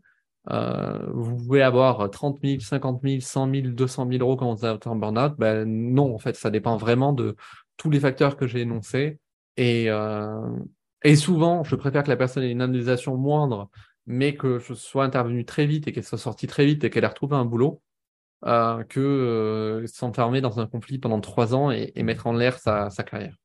vous pouvez avoir 30 000, 50 000, 100 000, 200 000 euros quand vous êtes en burn-out, ben non, en fait, ça dépend vraiment de tous les facteurs que j'ai énoncés et, euh, et souvent, je préfère que la personne ait une indemnisation moindre, mais que je sois intervenu très vite et qu'elle soit sortie très vite et qu'elle ait retrouvé un boulot, euh, que euh, s'enfermer dans un conflit pendant trois ans et, et mettre en l'air sa carrière.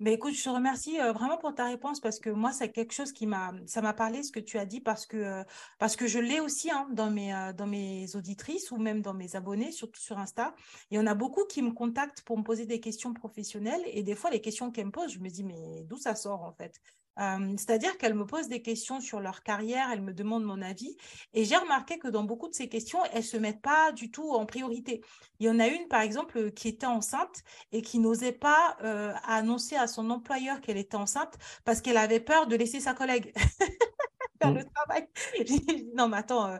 Mais écoute, je te remercie euh, vraiment pour ta réponse parce que moi, c'est quelque chose qui m'a, ça m'a parlé ce que tu as dit parce que, euh, parce que je l'ai aussi hein, dans, mes, euh, dans mes auditrices ou même dans mes abonnés, surtout sur Insta. Il y en a beaucoup qui me contactent pour me poser des questions professionnelles et des fois, les questions qu'elles me posent, je me dis, mais d'où ça sort en fait? Euh, c'est-à-dire qu'elle me pose des questions sur leur carrière, elle me demande mon avis. Et j'ai remarqué que dans beaucoup de ces questions, elles ne se mettent pas du tout en priorité. Il y en a une, par exemple, qui était enceinte et qui n'osait pas euh, annoncer à son employeur qu'elle était enceinte parce qu'elle avait peur de laisser sa collègue faire le mmh. travail. non, mais attends, euh,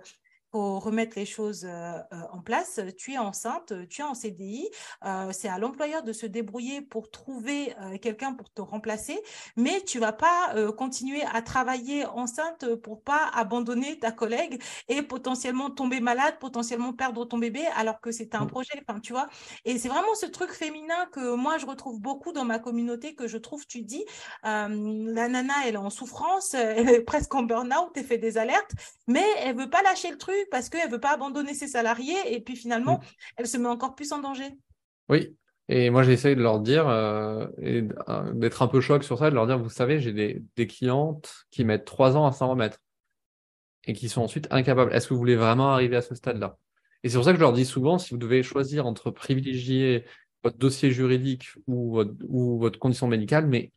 faut remettre les choses euh, euh, en place. Tu es enceinte, tu es en CDI, euh, c'est à l'employeur de se débrouiller pour trouver quelqu'un pour te remplacer, mais tu vas pas continuer à travailler enceinte pour pas abandonner ta collègue et potentiellement tomber malade, potentiellement perdre ton bébé alors que c'est un mmh. projet, enfin tu vois. Et c'est vraiment ce truc féminin que moi je retrouve beaucoup dans ma communauté que je trouve, tu dis, la nana elle est en souffrance, elle est presque en burn-out, elle fait des alertes, mais elle veut pas lâcher le truc parce qu'elle ne veut pas abandonner ses salariés et puis finalement, elle se met encore plus en danger. Oui, et moi j'essaye de leur dire, euh, et euh, d'être un peu choc sur ça, de leur dire, vous savez, j'ai des, des clientes qui mettent trois ans à s'en remettre et qui sont ensuite incapables. Est-ce que vous voulez vraiment arriver à ce stade-là? Et c'est pour ça que je leur dis souvent, si vous devez choisir entre privilégier votre dossier juridique ou votre, ou votre condition médicale, mais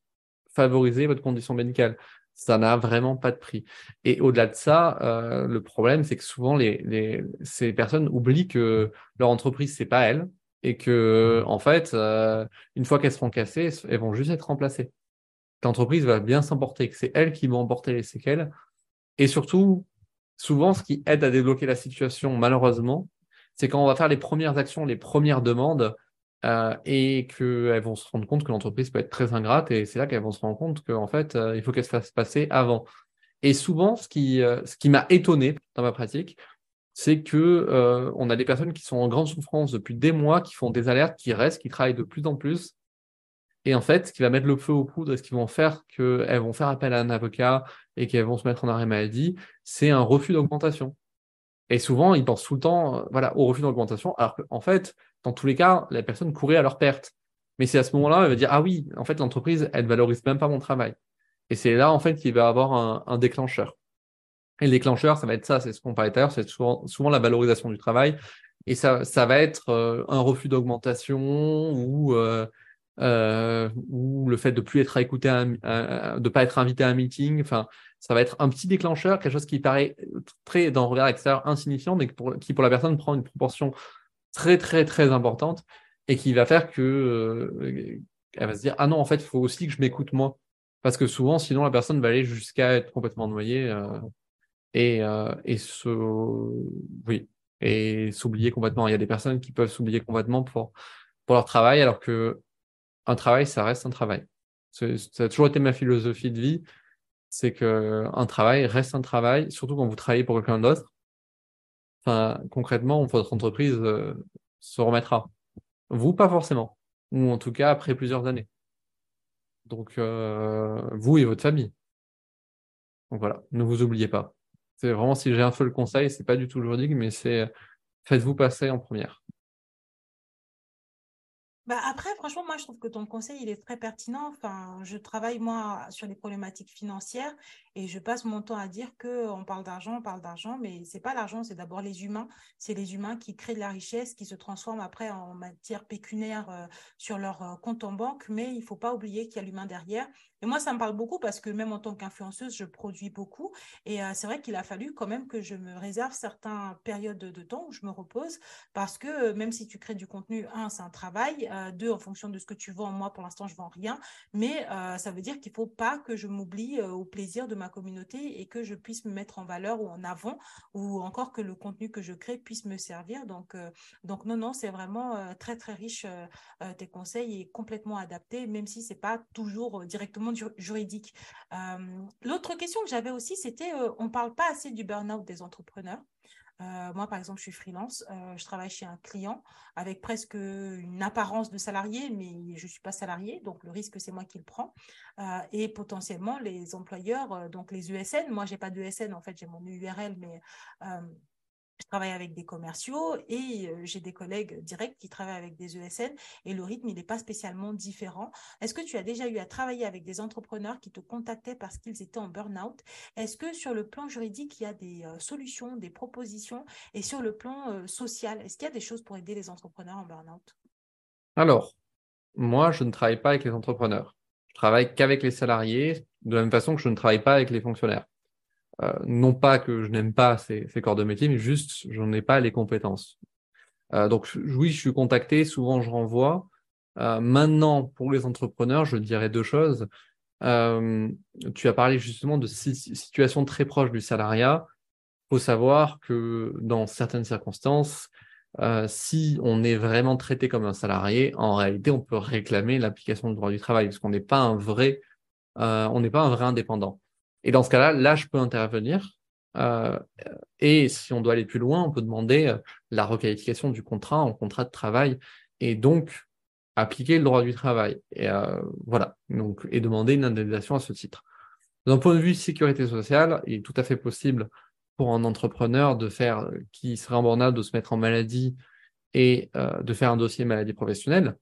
favorisez votre condition médicale ça n'a vraiment pas de prix. Et au-delà de ça, euh, le problème, c'est que souvent, ces personnes oublient que leur entreprise, c'est pas elles, et que, en fait, euh, une fois qu'elles seront cassées, elles vont juste être remplacées. L'entreprise va bien s'emporter, que c'est elles qui vont emporter les séquelles. Et surtout, souvent, ce qui aide à débloquer la situation, malheureusement, c'est quand on va faire les premières actions, les premières demandes, euh, et qu'elles vont se rendre compte que l'entreprise peut être très ingrate et c'est là qu'elles vont se rendre compte qu'en fait, euh, il faut qu'elle se fasse passer avant. Et souvent, ce qui, euh, qui m'a étonné dans ma pratique, c'est que on a des personnes qui sont en grande souffrance depuis des mois, qui font des alertes, qui restent, qui travaillent de plus en plus, Et en fait, ce qui va mettre le feu aux poudres et ce qui vont faire qu'elles vont faire appel à un avocat et qu'elles vont se mettre en arrêt maladie, c'est un refus d'augmentation. Et souvent, ils pensent tout le temps voilà, au refus d'augmentation, alors qu'en fait, dans tous les cas, la personne courait à leur perte. Mais c'est à ce moment-là, elle va dire Ah oui, en fait, l'entreprise, elle ne valorise même pas mon travail. Et c'est là, en fait, qu'il va avoir un, un, déclencheur. Et le déclencheur, ça va être ça, c'est ce qu'on parlait tout à l'heure, c'est souvent, la valorisation du travail. Et ça, ça va être euh, un refus d'augmentation ou, euh, euh, ou le fait de plus être écouté, à, à, de pas être invité à un meeting. Enfin, ça va être un petit déclencheur, quelque chose qui paraît très, dans le regard extérieur, insignifiant, mais qui pour la personne prend une proportion très, très, très importante et qui va faire que euh, elle va se dire ah non en fait il faut aussi que je m'écoute moi. Parce que souvent sinon la personne va aller jusqu'à être complètement noyée euh, et euh, et se oui et s'oublier complètement. Il y a des personnes qui peuvent s'oublier complètement pour pour leur travail alors que un travail ça reste un travail. Ça a toujours été ma philosophie de vie c'est que un travail reste un travail surtout quand vous travaillez pour quelqu'un d'autre enfin concrètement votre entreprise euh, se remettra vous, pas forcément. Ou en tout cas, après plusieurs années. Donc, euh, vous et votre famille. Donc voilà, ne vous oubliez pas. C'est vraiment, si j'ai un seul conseil, c'est pas du tout juridique, mais c'est faites-vous passer en première. Bah après, franchement, moi, je trouve que ton conseil, il est très pertinent. Enfin, je travaille, moi, sur les problématiques financières et je passe mon temps à dire qu'on parle d'argent, on parle d'argent, mais c'est pas l'argent, c'est d'abord les humains. C'est les humains qui créent de la richesse, qui se transforment après en matière pécuniaire euh, sur leur euh, compte en banque. Mais il faut pas oublier qu'il y a l'humain derrière. Et moi, ça me parle beaucoup parce que même en tant qu'influenceuse, je produis beaucoup. Et euh, c'est vrai qu'il a fallu quand même que je me réserve certaines périodes de temps où je me repose parce que même si tu crées du contenu, un, c'est un travail euh, deux, en fonction de ce que tu vends, moi pour l'instant je vends rien, mais euh, ça veut dire qu'il faut pas que je m'oublie euh, au plaisir de ma communauté et que je puisse me mettre en valeur ou en avant, ou encore que le contenu que je crée puisse me servir. Donc, donc non, non, c'est vraiment très très riche tes conseils et complètement adaptés, même si c'est pas toujours directement juridique. L'autre question que j'avais aussi, c'était on parle pas assez du burn-out des entrepreneurs. Euh, moi, par exemple, je suis freelance. Euh, je travaille chez un client avec presque une apparence de salarié, mais je ne suis pas salarié, donc le risque, c'est moi qui le prends. Euh, et potentiellement, les employeurs, donc les ESN, moi, je n'ai pas d'ESN, en fait, j'ai mon URL, mais je travaille avec des commerciaux et euh, j'ai des collègues directs qui travaillent avec des ESN et le rythme, il n'est pas spécialement différent. Est-ce que tu as déjà eu à travailler avec des entrepreneurs qui te contactaient parce qu'ils étaient en burn-out? Est-ce que sur le plan juridique, il y a des euh, solutions, des propositions? Et sur le plan euh, social, est-ce qu'il y a des choses pour aider les entrepreneurs en burn-out? Alors, moi, je ne travaille pas avec les entrepreneurs. Je travaille qu'avec les salariés, de la même façon que je ne travaille pas avec les fonctionnaires. Euh, non pas que je n'aime pas ces, corps de métier, mais juste j'en ai pas les compétences. Euh, donc oui, je suis contacté, souvent je renvoie. Euh, maintenant, pour les entrepreneurs, je dirais deux choses. tu as parlé justement de situations très proches du salariat. Il faut savoir que dans certaines circonstances, si on est vraiment traité comme un salarié, en réalité, on peut réclamer l'application du droit du travail, parce qu'on n'est pas un vrai, on n'est pas un vrai indépendant. Et dans ce cas-là, là, je peux intervenir. Euh, et si on doit aller plus loin, on peut demander euh, la requalification du contrat en contrat de travail et donc appliquer le droit du travail. Et euh, voilà, donc et demander une indemnisation à ce titre. D'un point de vue sécurité sociale, il est tout à fait possible pour un entrepreneur de faire, qui serait en burn de se mettre en maladie et de faire un dossier maladie professionnelle.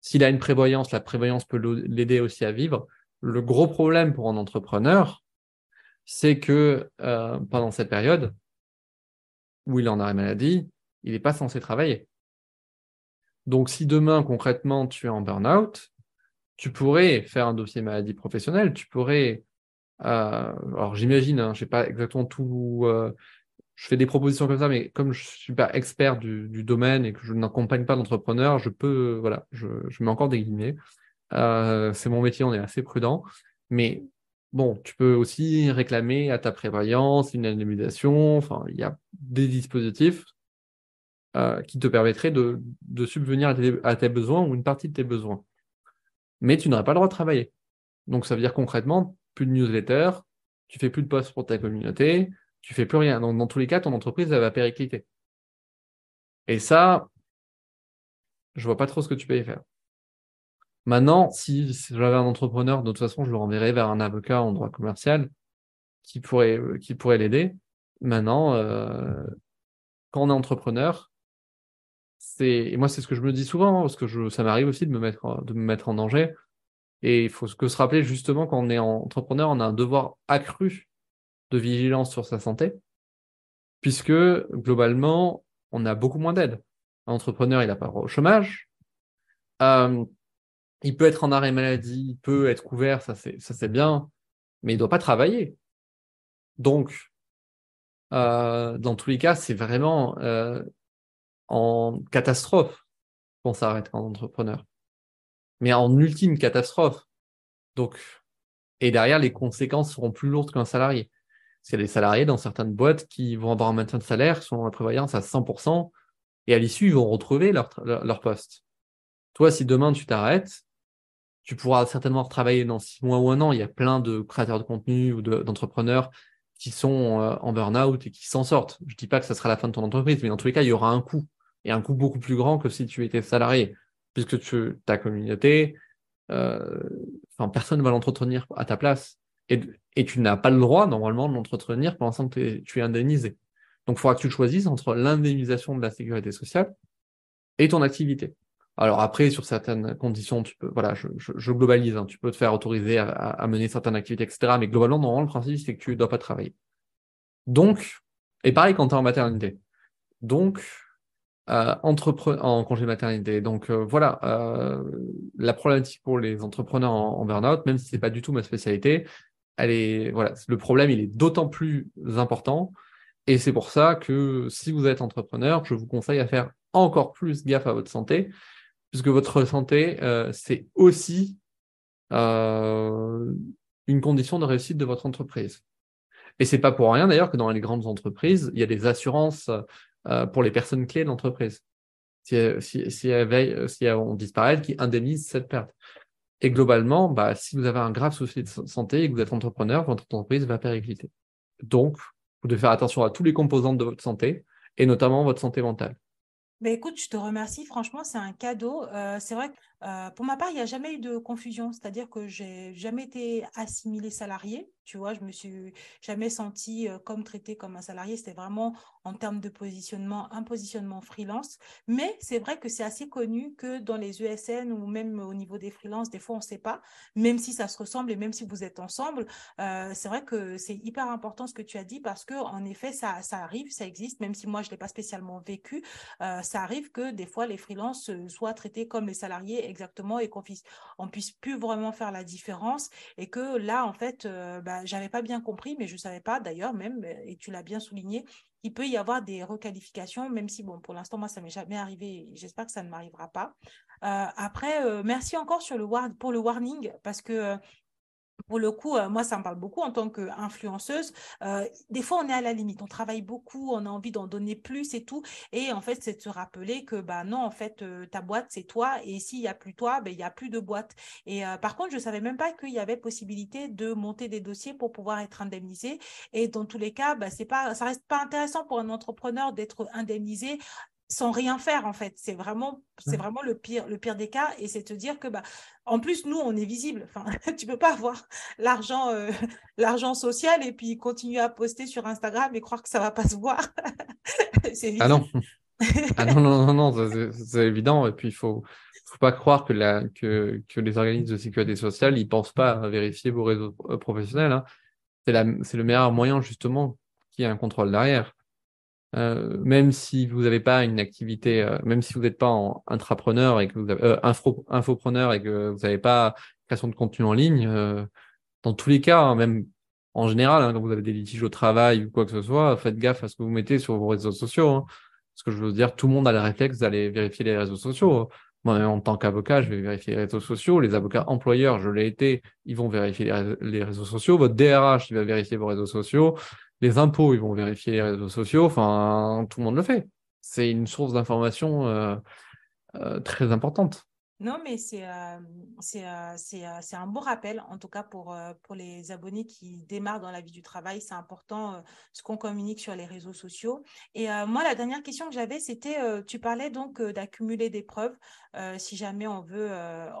S'il a une prévoyance, la prévoyance peut l'aider aussi à vivre. Le gros problème pour un entrepreneur, c'est que euh, pendant cette période où il en arrêt maladie, il n'est pas censé travailler. Donc si demain, concrètement, tu es en burn-out, tu pourrais faire un dossier maladie professionnelle, tu pourrais... Euh, alors j'imagine, hein, je sais pas exactement tout... Euh, je fais des propositions comme ça, mais comme je ne suis pas expert du, domaine et que je n'accompagne pas d'entrepreneur, je peux... Voilà, je, je mets encore des guillemets. Euh, c'est mon métier, on est assez prudent. Mais bon, tu peux aussi réclamer à ta prévoyance une indemnisation. Enfin, il y a des dispositifs euh, qui te permettraient de, subvenir à tes, besoins ou une partie de tes besoins. Mais tu n'aurais pas le droit de travailler. Donc, ça veut dire concrètement, plus de newsletter, tu fais plus de posts pour ta communauté, tu fais plus rien. Donc, dans tous les cas, ton entreprise, va péricliter. Et ça, je vois pas trop ce que tu peux y faire. Maintenant, si, j'avais un entrepreneur, de toute façon, je le renverrais vers un avocat en droit commercial qui pourrait, qui pourrait l'aider. Maintenant, euh, quand on est entrepreneur, c'est, et moi, c'est ce que je me dis souvent, hein, parce que je, ça m'arrive aussi de me mettre, de me mettre en danger. Et il faut que se rappeler justement quand on est entrepreneur, on a un devoir accru de vigilance sur sa santé, puisque globalement, on a beaucoup moins d'aide. Un entrepreneur, il n'a pas droit au chômage. Euh, il peut être en arrêt maladie, il peut être couvert, ça c'est bien, mais il ne doit pas travailler. Donc, euh, dans tous les cas, c'est vraiment euh, en catastrophe qu'on s'arrête en entrepreneur. Mais en ultime catastrophe. Donc, et derrière, les conséquences seront plus lourdes qu'un salarié. C'est des salariés dans certaines boîtes qui vont avoir un maintien de salaire selon la prévoyance à 100%, et à l'issue, ils vont retrouver leur, poste. Toi, si demain tu t'arrêtes, tu pourras certainement retravailler dans six mois ou un an. Il y a plein de créateurs de contenu ou d'entrepreneurs qui sont euh, en burn-out et qui s'en sortent. Je dis pas que ça sera la fin de ton entreprise, mais dans tous les cas, il y aura un coût et un coût beaucoup plus grand que si tu étais salarié, puisque tu, ta communauté, euh, personne ne va l'entretenir à ta place. Et, et tu n'as pas le droit, normalement, de l'entretenir pendant que tu es indemnisé. Donc, il faudra que tu choisisses entre l'indemnisation de la sécurité sociale et ton activité. Alors après, sur certaines conditions, tu peux, voilà, je, globalise, hein, tu peux te faire autoriser à, à, mener certaines activités, etc. Mais globalement, normalement, le principe, c'est que tu ne dois pas travailler. Donc, et pareil quand tu es en maternité. Donc, euh, en congé maternité. Donc euh, voilà, euh, la problématique pour les entrepreneurs en, en burn-out, même si c'est pas du tout ma spécialité, elle est voilà, le problème il est d'autant plus important. Et c'est pour ça que si vous êtes entrepreneur, je vous conseille à faire encore plus gaffe à votre santé, puisque votre santé, euh, c'est aussi euh, une condition de réussite de votre entreprise. Et c'est pas pour rien d'ailleurs que dans les grandes entreprises, il y a des assurances euh, pour les personnes clés de l'entreprise. Si, si, si, elles si elles qui indemnisent cette perte. Et globalement, bah, si vous avez un grave souci de santé et que vous êtes entrepreneur, votre entreprise va péricliter. Donc, vous devez faire attention à tous les composantes de votre santé, et notamment votre santé mentale. Mais écoute, je te remercie. Franchement, c'est un cadeau. Euh, c'est vrai euh, pour ma part, il n'y a jamais eu de confusion. C'est-à-dire que j'ai jamais été assimilée salariée. Tu vois, je me suis jamais sentie euh, comme traitée comme un salarié. C'était vraiment en termes de positionnement, un positionnement freelance. Mais c'est vrai que c'est assez connu que dans les ESN ou même au niveau des freelances, des fois, on ne sait pas, même si ça se ressemble et même si vous êtes ensemble. c'est vrai que c'est hyper important ce que tu as dit parce que en effet, ça, ça arrive, ça existe, même si moi, je l'ai pas spécialement vécu ça arrive que des fois les freelances euh, soient traités comme les salariés exactement et qu'on puisse, puisse plus vraiment faire la différence et que là en fait euh, bah, j'avais pas bien compris mais je savais pas d'ailleurs même euh, et tu l'as bien souligné il peut y avoir des requalifications même si bon pour l'instant moi ça m'est jamais arrivé j'espère que ça ne m'arrivera pas. Après merci encore sur le pour le warning parce que pour le coup, euh, moi, ça me parle beaucoup en tant qu'influenceuse. Euh, des fois, on est à la limite, on travaille beaucoup, on a envie d'en donner plus et tout. Et en fait, c'est de se rappeler que, bah non, en fait, euh, ta boîte, c'est toi. Et s'il n'y a plus toi, ben, il n'y a plus de boîte. Et par contre, je ne savais même pas qu'il y avait possibilité de monter des dossiers pour pouvoir être indemnisé. Et dans tous les cas, bah, c'est pas, ça reste pas intéressant pour un entrepreneur d'être indemnisé sans rien faire en fait. C'est vraiment, c'est vraiment le pire, le pire des cas. Et c'est te dire que bah, en plus nous on est visible. Enfin, tu peux pas avoir l'argent, euh, l'argent social et puis continuer à poster sur Instagram et croire que ça va pas se voir. c'est ah non. ah non non non non, c'est évident. Et puis il faut, faut pas croire que la, que, que les organismes de sécurité sociale ils pensent pas à vérifier vos réseaux euh, professionnels. Hein. C'est la, c'est le meilleur moyen justement qui a un contrôle derrière. Euh, même si vous n'avez pas une activité, euh, même si vous n'êtes pas en intrapreneur et que vous avez, euh, info, infopreneur et que vous n'avez pas création de contenu en ligne, dans tous les cas, hein, même en général, hein, quand vous avez des litiges au travail ou quoi que ce soit, faites gaffe à ce que vous mettez sur vos réseaux sociaux. Hein. Parce que je veux dire, tout le monde a le réflexe d'aller vérifier les réseaux sociaux. Moi, même en tant qu'avocat, je vais vérifier les réseaux sociaux. Les avocats employeurs, je l'ai été, ils vont vérifier les réseaux sociaux. Votre DRH, il va vérifier vos réseaux sociaux les impôts, ils vont vérifier les réseaux sociaux, enfin, tout le monde le fait. C'est une source d'information euh, euh, très importante. Non, mais c'est euh, euh, un beau rappel, en tout cas pour, pour les abonnés qui démarrent dans la vie du travail. C'est important ce qu'on communique sur les réseaux sociaux. Et moi, la dernière question que j'avais, c'était, tu parlais donc d'accumuler des preuves si jamais on veut,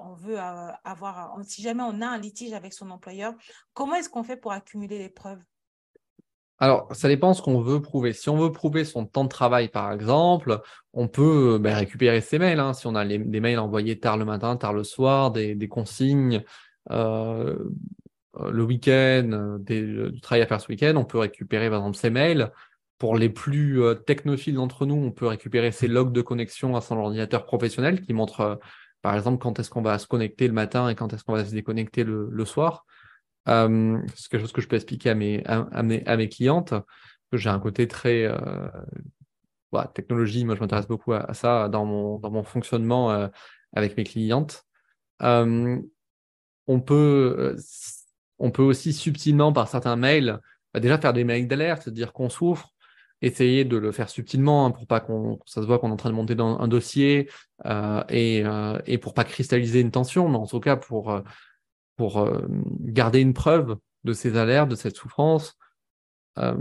on veut avoir, si jamais on a un litige avec son employeur. Comment est-ce qu'on fait pour accumuler les preuves? Alors, ça dépend ce qu'on veut prouver. Si on veut prouver son temps de travail, par exemple, on peut ben, récupérer ses mails. Hein. Si on a des mails envoyés tard le matin, tard le soir, des, consignes euh, euh, le week-end, euh, euh, du travail à faire ce week-end, on peut récupérer par exemple ses mails. Pour les plus euh, technophiles d'entre nous, on peut récupérer ses logs de connexion à son ordinateur professionnel qui montrent, euh, par exemple, quand est-ce qu'on va se connecter le matin et quand est-ce qu'on va se déconnecter le soir. Euh, c'est quelque chose que je peux expliquer à mes, à, mes, clientes. J'ai un côté très euh, voilà, technologie. Moi, je m'intéresse beaucoup à, ça dans mon, dans mon fonctionnement euh, avec mes clientes. Euh, on peut, on peut aussi subtilement, par certains mails, bah, déjà faire des mails d'alerte, dire qu'on souffre, essayer de le faire subtilement hein, pour pas qu'on ça se voit qu'on est en train de monter dans un dossier et, euh, et pour pas cristalliser une tension, mais en tout cas pour, pour euh, garder une preuve de ces alertes, de cette souffrance. Euh,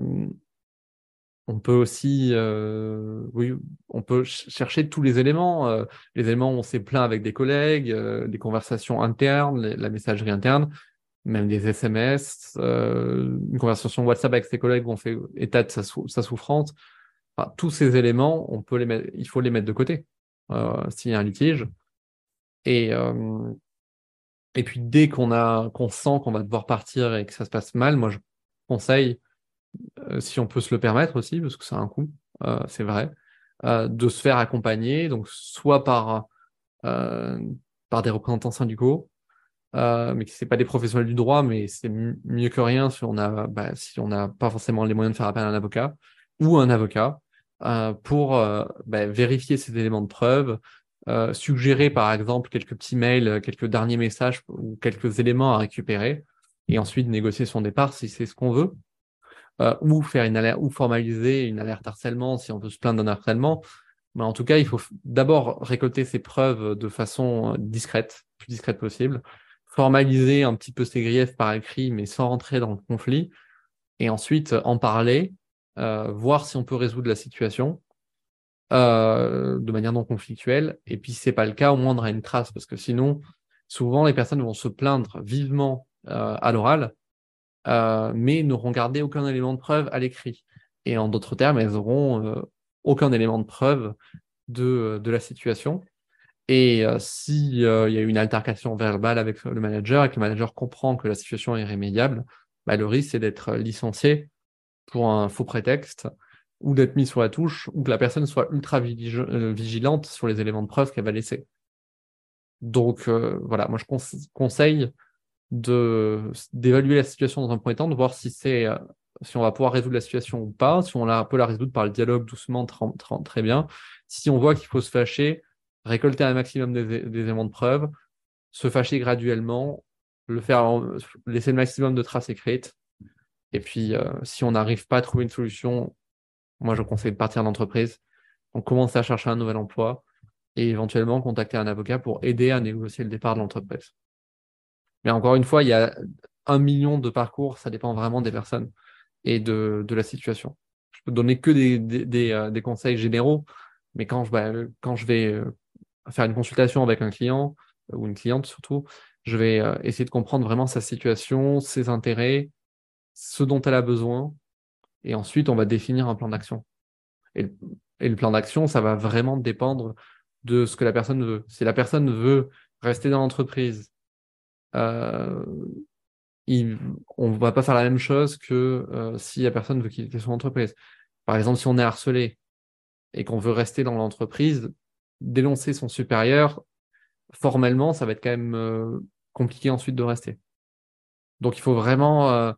on peut aussi, euh, oui, on peut ch- chercher tous les éléments, les éléments où on s'est plaint avec des collègues, euh, des conversations internes, la messagerie interne, même des SMS, une conversation WhatsApp avec ses collègues où on fait état de sa, sou- sa souffrance. Tous ces éléments, on peut les mettre, il faut les mettre de côté s'il y a un litige. Et, et puis dès qu'on a, qu'on sent qu'on va devoir partir et que ça se passe mal, moi je conseille euh, si on peut se le permettre aussi, parce que ça a un coût, euh, c'est vrai, euh, de se faire accompagner, donc soit par, euh, par des représentants syndicaux, euh, mais qui c'est pas des professionnels du droit, mais c'est mieux que rien si on a, bah, si on n'a pas forcément les moyens de faire appel à un avocat ou un avocat pour bah, vérifier ces éléments de preuve, euh, suggérer par exemple quelques petits mails, quelques derniers messages ou quelques éléments à récupérer, et ensuite négocier son départ si c'est ce qu'on veut. Euh, ou faire une alerte, ou formaliser une alerte harcèlement si on veut se plaindre d'un harcèlement. Mais en tout cas, il faut d'abord récolter ces preuves de façon euh, discrète, plus discrète possible, formaliser un petit peu ses griefs par écrit, mais sans rentrer dans le conflit, et ensuite euh, en parler, euh, voir si on peut résoudre la situation euh, de manière non conflictuelle. Et puis, si c'est pas le cas, au moins on aura une trace, parce que sinon, souvent les personnes vont se plaindre vivement euh, à l'oral, euh, mais n'auront gardé aucun élément de preuve à l'écrit. Et en d'autres termes, elles auront euh, aucun élément de preuve de, de la situation. Et euh, si euh, il y a une altercation verbale avec le manager et que le manager comprend que la situation est irrémédiable, bah, le risque c'est d'être licencié pour un faux prétexte ou d'être mis sur la touche ou que la personne soit ultra euh, vigilante sur les éléments de preuve qu'elle va laisser. Donc euh, voilà, moi je conse- conseille d'évaluer la situation dans un premier temps, de voir si c'est euh, si on va pouvoir résoudre la situation ou pas, si on la, peut la résoudre par le dialogue doucement, très bien. Si on voit qu'il faut se fâcher, récolter un maximum des, éléments de preuve, se fâcher graduellement, le faire, laisser le maximum de traces écrites. Et puis, si on n'arrive pas à trouver une solution, moi je conseille de partir d'entreprise. On commence à chercher un nouvel emploi et éventuellement contacter un avocat pour aider à négocier le départ de l'entreprise. Mais encore une fois, il y a un million de parcours, ça dépend vraiment des personnes et de, la situation. Je peux donner que euh, des conseils généraux, mais quand je, bah, vais euh, faire une consultation avec un client euh, ou une cliente surtout, je vais essayer de comprendre vraiment sa situation, ses intérêts, ce dont elle a besoin, et ensuite on va définir un plan d'action. Et, le- plan d'action, ça va vraiment dépendre de ce que la personne veut. Si la personne veut rester dans l'entreprise, euh, on va pas faire la même chose que euh, si la personne veut quitter son entreprise. Par exemple, si on est harcelé et qu'on veut rester dans l'entreprise, dénoncer son supérieur, formellement, ça va être quand même euh, compliqué ensuite de rester. Donc, il faut vraiment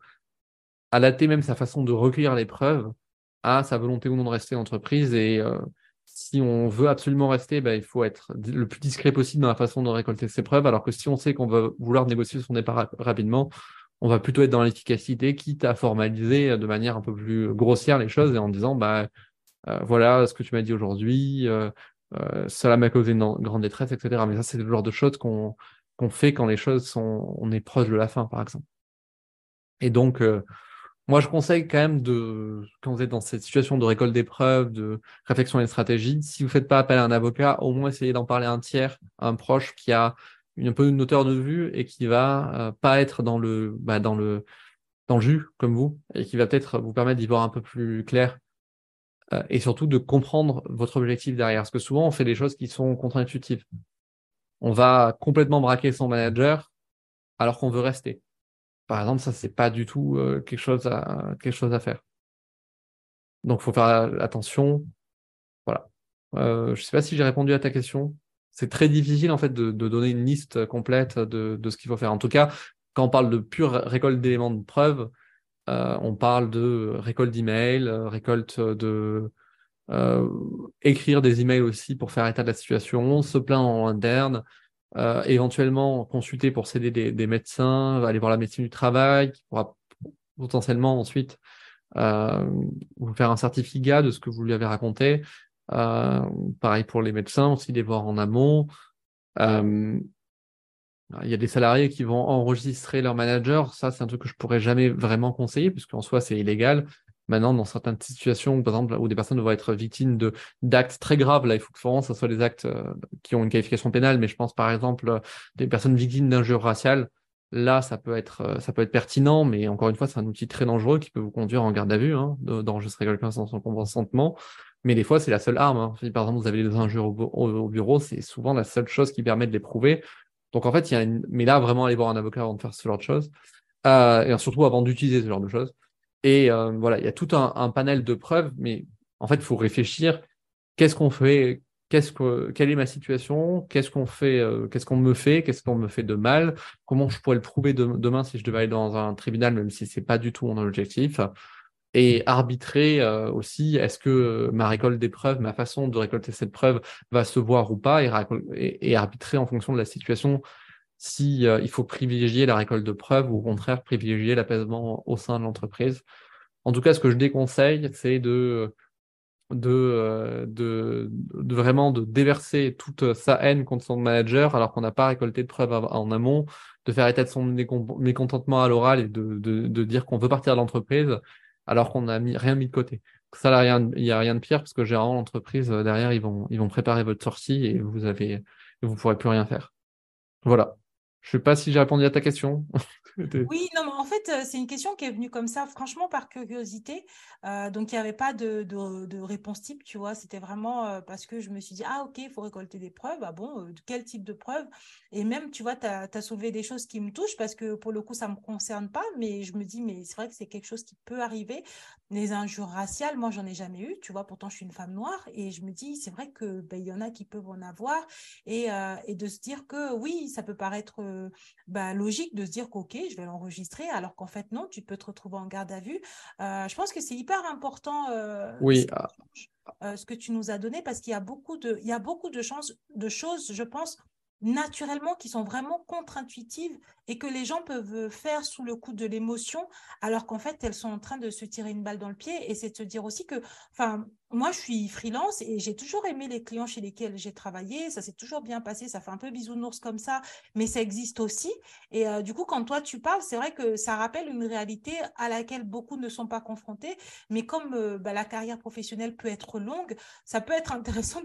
euh, adapter même sa façon de recueillir les preuves à sa volonté ou non de rester en entreprise. Et euh, si on veut absolument rester, ben, il faut être le plus discret possible dans la façon de récolter ses preuves. Alors que si on sait qu'on va vouloir négocier son départ rap- rapidement, on va plutôt être dans l'efficacité, quitte à formaliser de manière un peu plus grossière les choses et en disant, bah, euh, voilà ce que tu m'as dit aujourd'hui, euh, cela m'a causé une grande détresse, etc. Mais ça, c'est le genre de choses qu'on fait quand les choses sont, on est proche de la fin, par exemple. Et donc, moi, je conseille quand même de, quand vous êtes dans cette situation de récolte d'épreuves, de réflexion et de stratégie, si vous ne faites pas appel à un avocat, au moins essayez d'en parler à un tiers, à un proche qui a une, un peu une hauteur de vue et qui va euh, pas être dans le, bah, dans le, dans le jus comme vous et qui va peut-être vous permettre d'y voir un peu plus clair euh, et surtout de comprendre votre objectif derrière. Parce que souvent, on fait des choses qui sont contre-intuitives. On va complètement braquer son manager alors qu'on veut rester. Par exemple, ça, c'est pas du tout euh, quelque, chose à, faire. Donc, il faut faire attention. Voilà. Euh, je sais pas si j'ai répondu à ta question. C'est très difficile, en fait, de, donner une liste complète de, ce qu'il faut faire. En tout cas, quand on parle de pure récolte d'éléments de preuve, euh, on parle de récolte d'emails, récolte de euh, écrire des emails aussi pour faire état de la situation, se plaindre en interne, euh, éventuellement consulter pour céder des, médecins, aller voir la médecine du travail, qui pourra potentiellement ensuite euh, vous faire un certificat de ce que vous lui avez raconté. Euh, pareil pour les médecins, aussi les voir en amont. il y a des salariés qui vont enregistrer leur manager. Ça, c'est un truc que je pourrais jamais vraiment conseiller, puisqu'en soi, c'est illégal. Maintenant, dans certaines situations, par exemple, où des personnes vont être victimes d'actes très graves, là, il faut que vraiment ce soit des actes euh, qui ont une qualification pénale, mais je pense par exemple euh, des personnes victimes d'injures raciales. Là, ça peut être euh, ça peut être pertinent, mais encore une fois, c'est un outil très dangereux qui peut vous conduire en garde à vue, hein, d'enregistrer quelqu'un sans son consentement. Mais des fois, c'est la seule arme. Hein. Si par exemple vous avez des injures au, bureau, c'est souvent la seule chose qui permet de les prouver. Donc en fait, il y a une... mais là, vraiment aller voir un avocat avant de faire ce genre de choses, et surtout avant d'utiliser ce genre de choses. Et euh, voilà, il y a tout un, panel de preuves, mais en fait, il faut réfléchir. Qu'est-ce qu'on fait? Qu'est-ce que, quelle est ma situation? Qu'est-ce qu'on fait euh, Qu'est-ce qu'on me fait? Qu'est-ce qu'on me fait de mal? Comment je pourrais le prouver demain si je devais aller dans un tribunal, même si c'est pas du tout mon objectif? Et arbitrer euh, aussi est-ce que ma récolte des preuves, ma façon de récolter cette preuve va se voir ou pas et, et arbitrer en fonction de la situation si euh, il faut privilégier la récolte de preuves ou au contraire privilégier l'apaisement au sein de l'entreprise. En tout cas, ce que je déconseille, c'est de, de, euh, de, de, vraiment de déverser toute sa haine contre son manager alors qu'on n'a pas récolté de preuves en amont, de faire état de son mécontentement à l'oral et de, de, dire qu'on veut partir de l'entreprise alors qu'on n'a mis, rien mis de côté. Ça, il n'y a, rien de pire parce que généralement, l'entreprise, euh, derrière, ils vont, ils vont préparer votre sortie et vous avez, vous pourrez plus rien faire. Voilà. Je sais pas si j'ai répondu à ta question. Oui, non, mais en fait, c'est une question qui est venue comme ça, franchement, par curiosité. Donc, il n'y avait pas de, de, réponse type, tu vois. C'était vraiment parce que je me suis dit, ah, ok, il faut récolter des preuves. Ah bon, quel type de preuves? Et même, tu vois, tu as, soulevé des choses qui me touchent parce que pour le coup, ça ne me concerne pas. Mais je me dis, mais c'est vrai que c'est quelque chose qui peut arriver. Les injures raciales, moi, j'en ai jamais eu, tu vois. Pourtant, je suis une femme noire. Et je me dis, c'est vrai qu'il ben, y en a qui peuvent en avoir. Et, et de se dire que oui, ça peut paraître bah, logique de se dire qu'ok, je vais l'enregistrer, alors qu'en fait, non, tu peux te retrouver en garde à vue. Euh, je pense que c'est hyper important euh, oui. Ce que tu nous as donné parce qu'il y a beaucoup de, il y a beaucoup de, chances, de choses, je pense, naturellement qui sont vraiment contre-intuitives et que les gens peuvent faire sous le coup de l'émotion alors qu'en fait elles sont en train de se tirer une balle dans le pied et c'est de se dire aussi que enfin moi, je suis freelance et j'ai toujours aimé les clients chez lesquels j'ai travaillé. Ça s'est toujours bien passé. Ça fait un peu bisounours comme ça, mais ça existe aussi. Et euh, du coup, quand toi, tu parles, c'est vrai que ça rappelle une réalité à laquelle beaucoup ne sont pas confrontés. Mais comme euh, bah, la carrière professionnelle peut être longue, ça peut être intéressant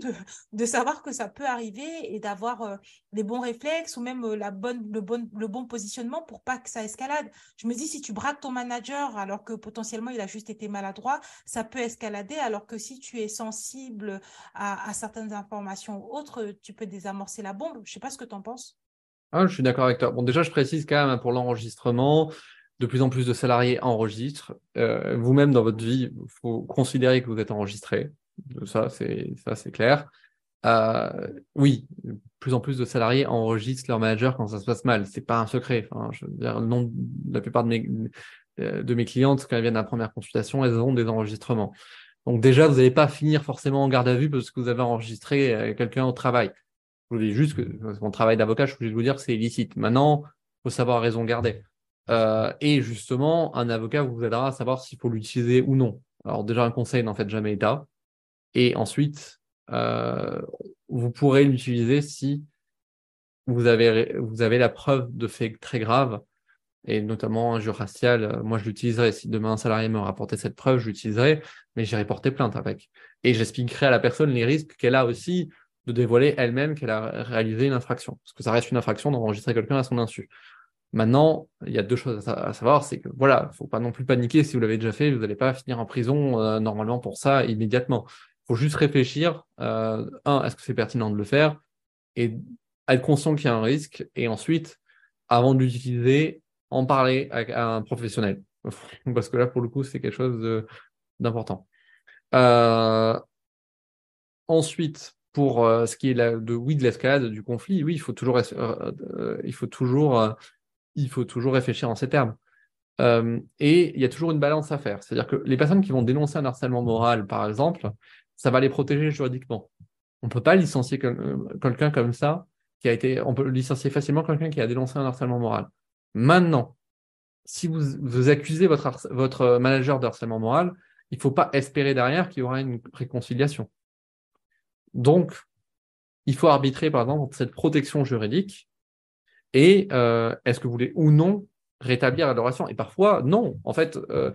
de, savoir que ça peut arriver et d'avoir euh, les bons réflexes ou même bonne, le, bon, le bon positionnement pour pas que ça escalade. Je me dis, si tu braques ton manager alors que potentiellement il a juste été maladroit, ça peut escalader alors que si tu es sensible à, certaines informations ou autres, tu peux désamorcer la bombe. Je ne sais pas ce que tu en penses. Ah, je suis d'accord avec toi. Bon, déjà, je précise quand même hein, pour l'enregistrement, de plus en plus de salariés enregistrent. Euh, vous-même, dans votre vie, il faut considérer que vous êtes enregistré. Ça, c'est clair. Euh, oui, de plus en plus de salariés enregistrent leur manager quand ça se passe mal. C'est pas un secret. Enfin, je la plupart de mes, de mes clientes, quand elles viennent à la première consultation, elles ont des enregistrements. Donc déjà, vous n'allez pas finir forcément en garde à vue parce que vous avez enregistré euh, quelqu'un au travail. Je vous dis juste que mon travail d'avocat, je suis obligé de vous dire que c'est illicite. Maintenant, il faut savoir raison garder. Euh, et justement, un avocat vous aidera à savoir s'il faut l'utiliser ou non. Alors déjà, un conseil, n'en faites jamais état. Et ensuite, euh, vous pourrez l'utiliser si vous avez, vous avez la preuve de faits très graves, et notamment un jeu racial. Moi, je l'utiliserai. Si demain un salarié me rapportait cette preuve, je l'utiliserai, mais j'irai porter plainte avec. Et j'expliquerai à la personne les risques qu'elle a aussi de dévoiler elle-même qu'elle a réalisé une infraction. Parce que ça reste une infraction d'enregistrer quelqu'un à son insu. Maintenant, il y a deux choses à, savoir, c'est que voilà, faut pas non plus paniquer si vous l'avez déjà fait, vous n'allez pas finir en prison euh, normalement pour ça immédiatement. Il faut juste réfléchir, euh, un, est-ce que c'est pertinent de le faire, et être conscient qu'il y a un risque, et ensuite, avant de l'utiliser, en parler avec un professionnel. Parce que là, pour le coup, c'est quelque chose d'important. Euh, ensuite, pour euh, ce qui est de l'escalade du conflit, oui, il faut toujours, réfléchir en ces termes. Euh, et il y a toujours une balance à faire. C'est-à-dire que les personnes qui vont dénoncer un harcèlement moral, par exemple, ça va les protéger juridiquement. On ne peut pas licencier quelqu'un comme ça, qui a été, on peut licencier facilement quelqu'un qui a dénoncé un harcèlement moral. Maintenant, si vous, accusez votre, votre manager de harcèlement moral, il ne faut pas espérer derrière qu'il y aura une réconciliation. Donc, il faut arbitrer, par exemple, cette protection juridique et euh, est-ce que vous voulez ou non rétablir l'adoration Et parfois, non. En fait, euh,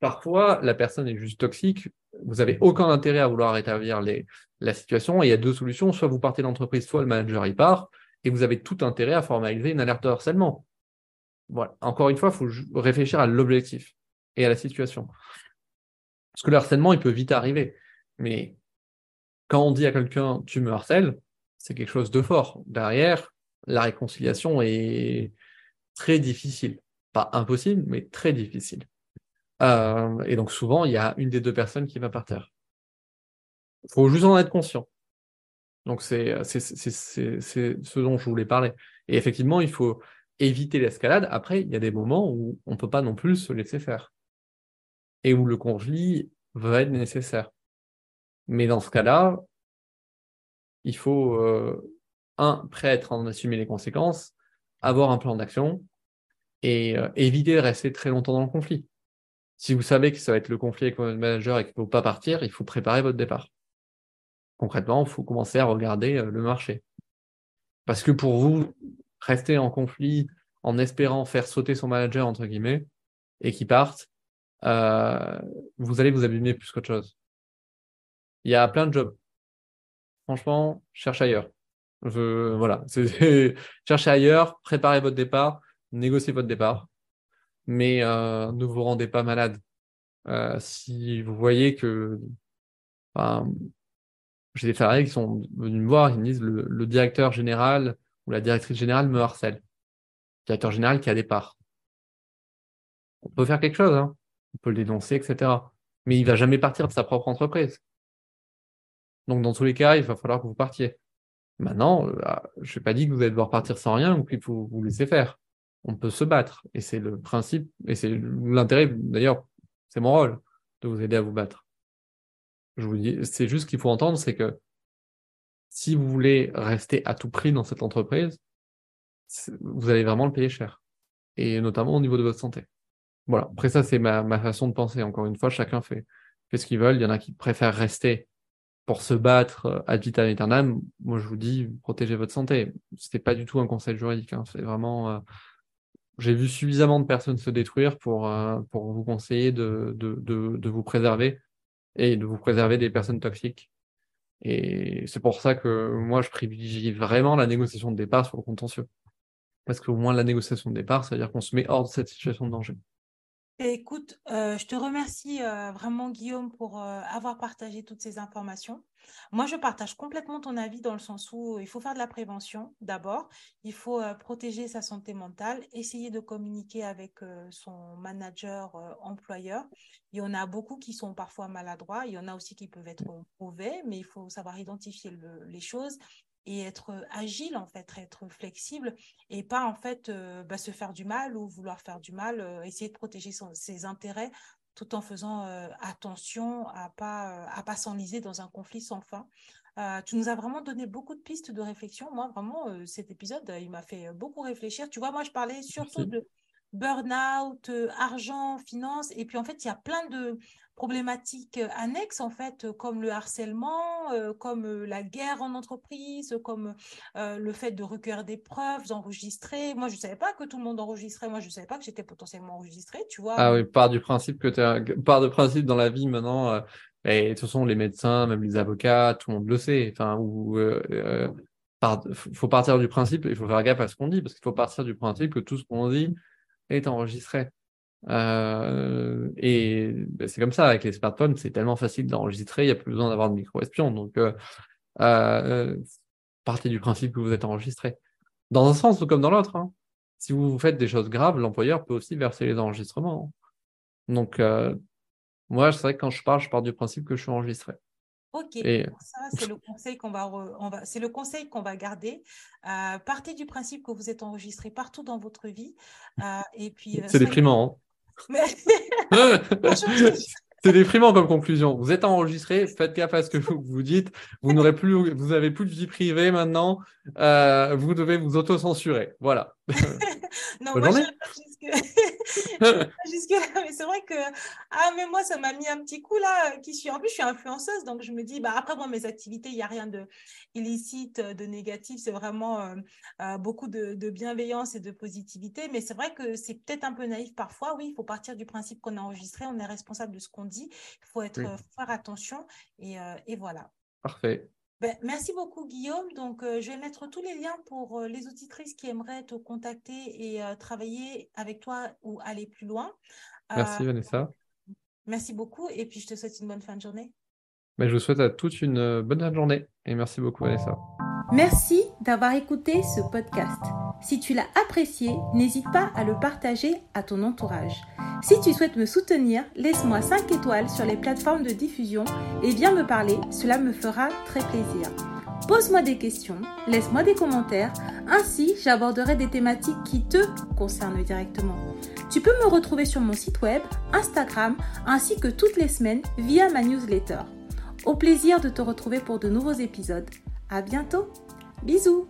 parfois, la personne est juste toxique. Vous n'avez aucun intérêt à vouloir rétablir la situation. Il y a deux solutions. Soit vous partez de l'entreprise, soit le manager y part. Et vous avez tout intérêt à formaliser une alerte de harcèlement. Encore une fois, il faut réfléchir à l'objectif et à la situation. Parce que le harcèlement, il peut vite arriver. Mais quand on dit à quelqu'un tu me harcèles, c'est quelque chose de fort. Derrière, la réconciliation est très difficile. Pas impossible, mais très difficile. Euh, et donc souvent, il y a une des deux personnes qui va partir. Il faut juste en être conscient. Donc c'est ce dont je voulais parler. Et effectivement, il faut éviter l'escalade. Après, il y a des moments où on ne peut pas non plus se laisser faire. Et où le conflit va être nécessaire. Mais dans ce cas-là, il faut euh, un, prêt à en assumer les conséquences, avoir un plan d'action et euh, éviter de rester très longtemps dans le conflit. Si vous savez que ça va être le conflit avec votre manager et qu'il ne faut pas partir, il faut préparer votre départ. Concrètement, il faut commencer à regarder euh, le marché. Parce que pour vous, rester en conflit en espérant faire sauter son manager, entre guillemets, et qu'il parte, euh, vous allez vous abîmer plus qu'autre chose. Il y a plein de jobs. Franchement, cherche ailleurs. Je, voilà, cherchez ailleurs, préparez votre départ, négociez votre départ, mais euh, ne vous rendez pas malade. Euh, si vous voyez que, j'ai des salariés qui sont venus me voir, ils me disent le, le, directeur général la directrice générale me harcèle. Le directeur général qui a des parts. On peut faire quelque chose, hein. on peut le dénoncer, etc. Mais il va jamais partir de sa propre entreprise. Donc dans tous les cas, il va falloir que vous partiez. Maintenant, euh, je n'ai pas dit que vous allez devoir partir sans rien ou qu'il faut vous laisser faire. On peut se battre. Et c'est le principe, et c'est l'intérêt, d'ailleurs, c'est mon rôle de vous aider à vous battre. Je vous dis, c'est juste qu'il faut entendre, c'est que si vous voulez rester à tout prix dans cette entreprise, vous allez vraiment le payer cher. Et notamment au niveau de votre santé. Voilà. Après ça, c'est ma, façon de penser. Encore une fois, chacun fait, ce qu'il veut. Il y en a qui préfèrent rester pour se battre euh, ad vitam aeternam, moi je vous dis, protégez votre santé. C'était pas du tout un conseil juridique. Hein. C'est vraiment. Euh, j'ai vu suffisamment de personnes se détruire pour, euh, vous conseiller de, vous préserver et de vous préserver des personnes toxiques. Et c'est pour ça que moi je privilégie vraiment la négociation de départ sur le contentieux. Parce qu'au moins la négociation de départ, ça veut dire qu'on se met hors de cette situation de danger. Écoute, euh, je te remercie euh, vraiment, Guillaume, pour euh, avoir partagé toutes ces informations. Moi, je partage complètement ton avis dans le sens où il faut faire de la prévention d'abord. Il faut protéger sa santé mentale, essayer de communiquer avec son manager, employeur. Il y en a beaucoup qui sont parfois maladroits. Il y en a aussi qui peuvent être mauvais, mais il faut savoir identifier les choses et être agile en fait, être flexible et pas en fait euh, bah, se faire du mal ou vouloir faire du mal, euh, essayer de protéger ses intérêts tout en faisant euh, attention à pas à pas s'enliser dans un conflit sans fin. tu nous as vraiment donné beaucoup de pistes de réflexion. Moi, vraiment, cet épisode, il m'a fait beaucoup réfléchir. Tu vois, moi, je parlais surtout de, burn-out, euh, argent, finance. Et puis, en fait, il y a plein de problématiques euh, annexes, en fait, euh, comme le harcèlement, euh, comme la guerre en entreprise, comme le fait de recueillir des preuves, d'enregistrer. Moi, je ne savais pas que tout le monde enregistrait. Moi, je ne savais pas que j'étais potentiellement enregistrée, tu vois. Ah oui, part du principe que tu part de principe dans la vie maintenant. et de toute façon, les médecins, même les avocats, tout le monde le sait. Enfin, faut partir du principe, il faut faire gaffe à ce qu'on dit, parce qu'il faut partir du principe que tout ce qu'on dit est enregistré. Euh, et ben, c'est comme ça avec les smartphones, c'est tellement facile d'enregistrer, il n'y a plus besoin d'avoir de micro-espion. Donc, euh, euh, partez du principe que vous êtes enregistré. Dans un sens ou comme dans l'autre. hein. Si vous faites des choses graves, l'employeur peut aussi verser les enregistrements. hein. Donc, moi, c'est vrai que quand je parle, je pars du principe que je suis enregistré. Ok, Et- ça c'est le conseil qu'on va, c'est le conseil qu'on va garder. Euh, partez du principe que vous êtes enregistré partout dans votre vie. Euh, et puis, euh, C'est déprimant. Hein. C'est déprimant comme conclusion. Vous êtes enregistré, faites gaffe à ce que vous, vous dites. Vous n'aurez plus, vous avez plus de vie privée maintenant. Vous devez vous auto-censurer. Voilà. non, Bonne moi, jusque... jusque-là, mais c'est vrai que ah mais moi ça m'a mis un petit coup là qui suis en plus je suis influenceuse donc je me dis bah après moi mes activités il n'y a rien de illicite de négatif c'est vraiment euh, euh, beaucoup de, de bienveillance et de positivité mais c'est vrai que c'est peut-être un peu naïf parfois oui il faut partir du principe qu'on est enregistré on est responsable de ce qu'on dit il faut être Oui. euh, faire attention et, euh, et voilà Parfait. Ben, merci beaucoup Guillaume. Donc, euh, je vais mettre tous les liens pour euh, les auditrices qui aimeraient te contacter et euh, travailler avec toi ou aller plus loin. Euh, Merci Vanessa. merci beaucoup et puis je te souhaite une bonne fin de journée. Mais je vous souhaite à tous une bonne fin de journée et merci beaucoup Vanessa. Merci d'avoir écouté ce podcast. Si tu l'as apprécié, n'hésite pas à le partager à ton entourage. Si tu souhaites me soutenir, laisse-moi 5 étoiles sur les plateformes de diffusion et viens me parler, cela me fera très plaisir. Pose-moi des questions, laisse-moi des commentaires, ainsi j'aborderai des thématiques qui te concernent directement. Tu peux me retrouver sur mon site web, Instagram, ainsi que toutes les semaines via ma newsletter. Au plaisir de te retrouver pour de nouveaux épisodes. À bientôt. Bisous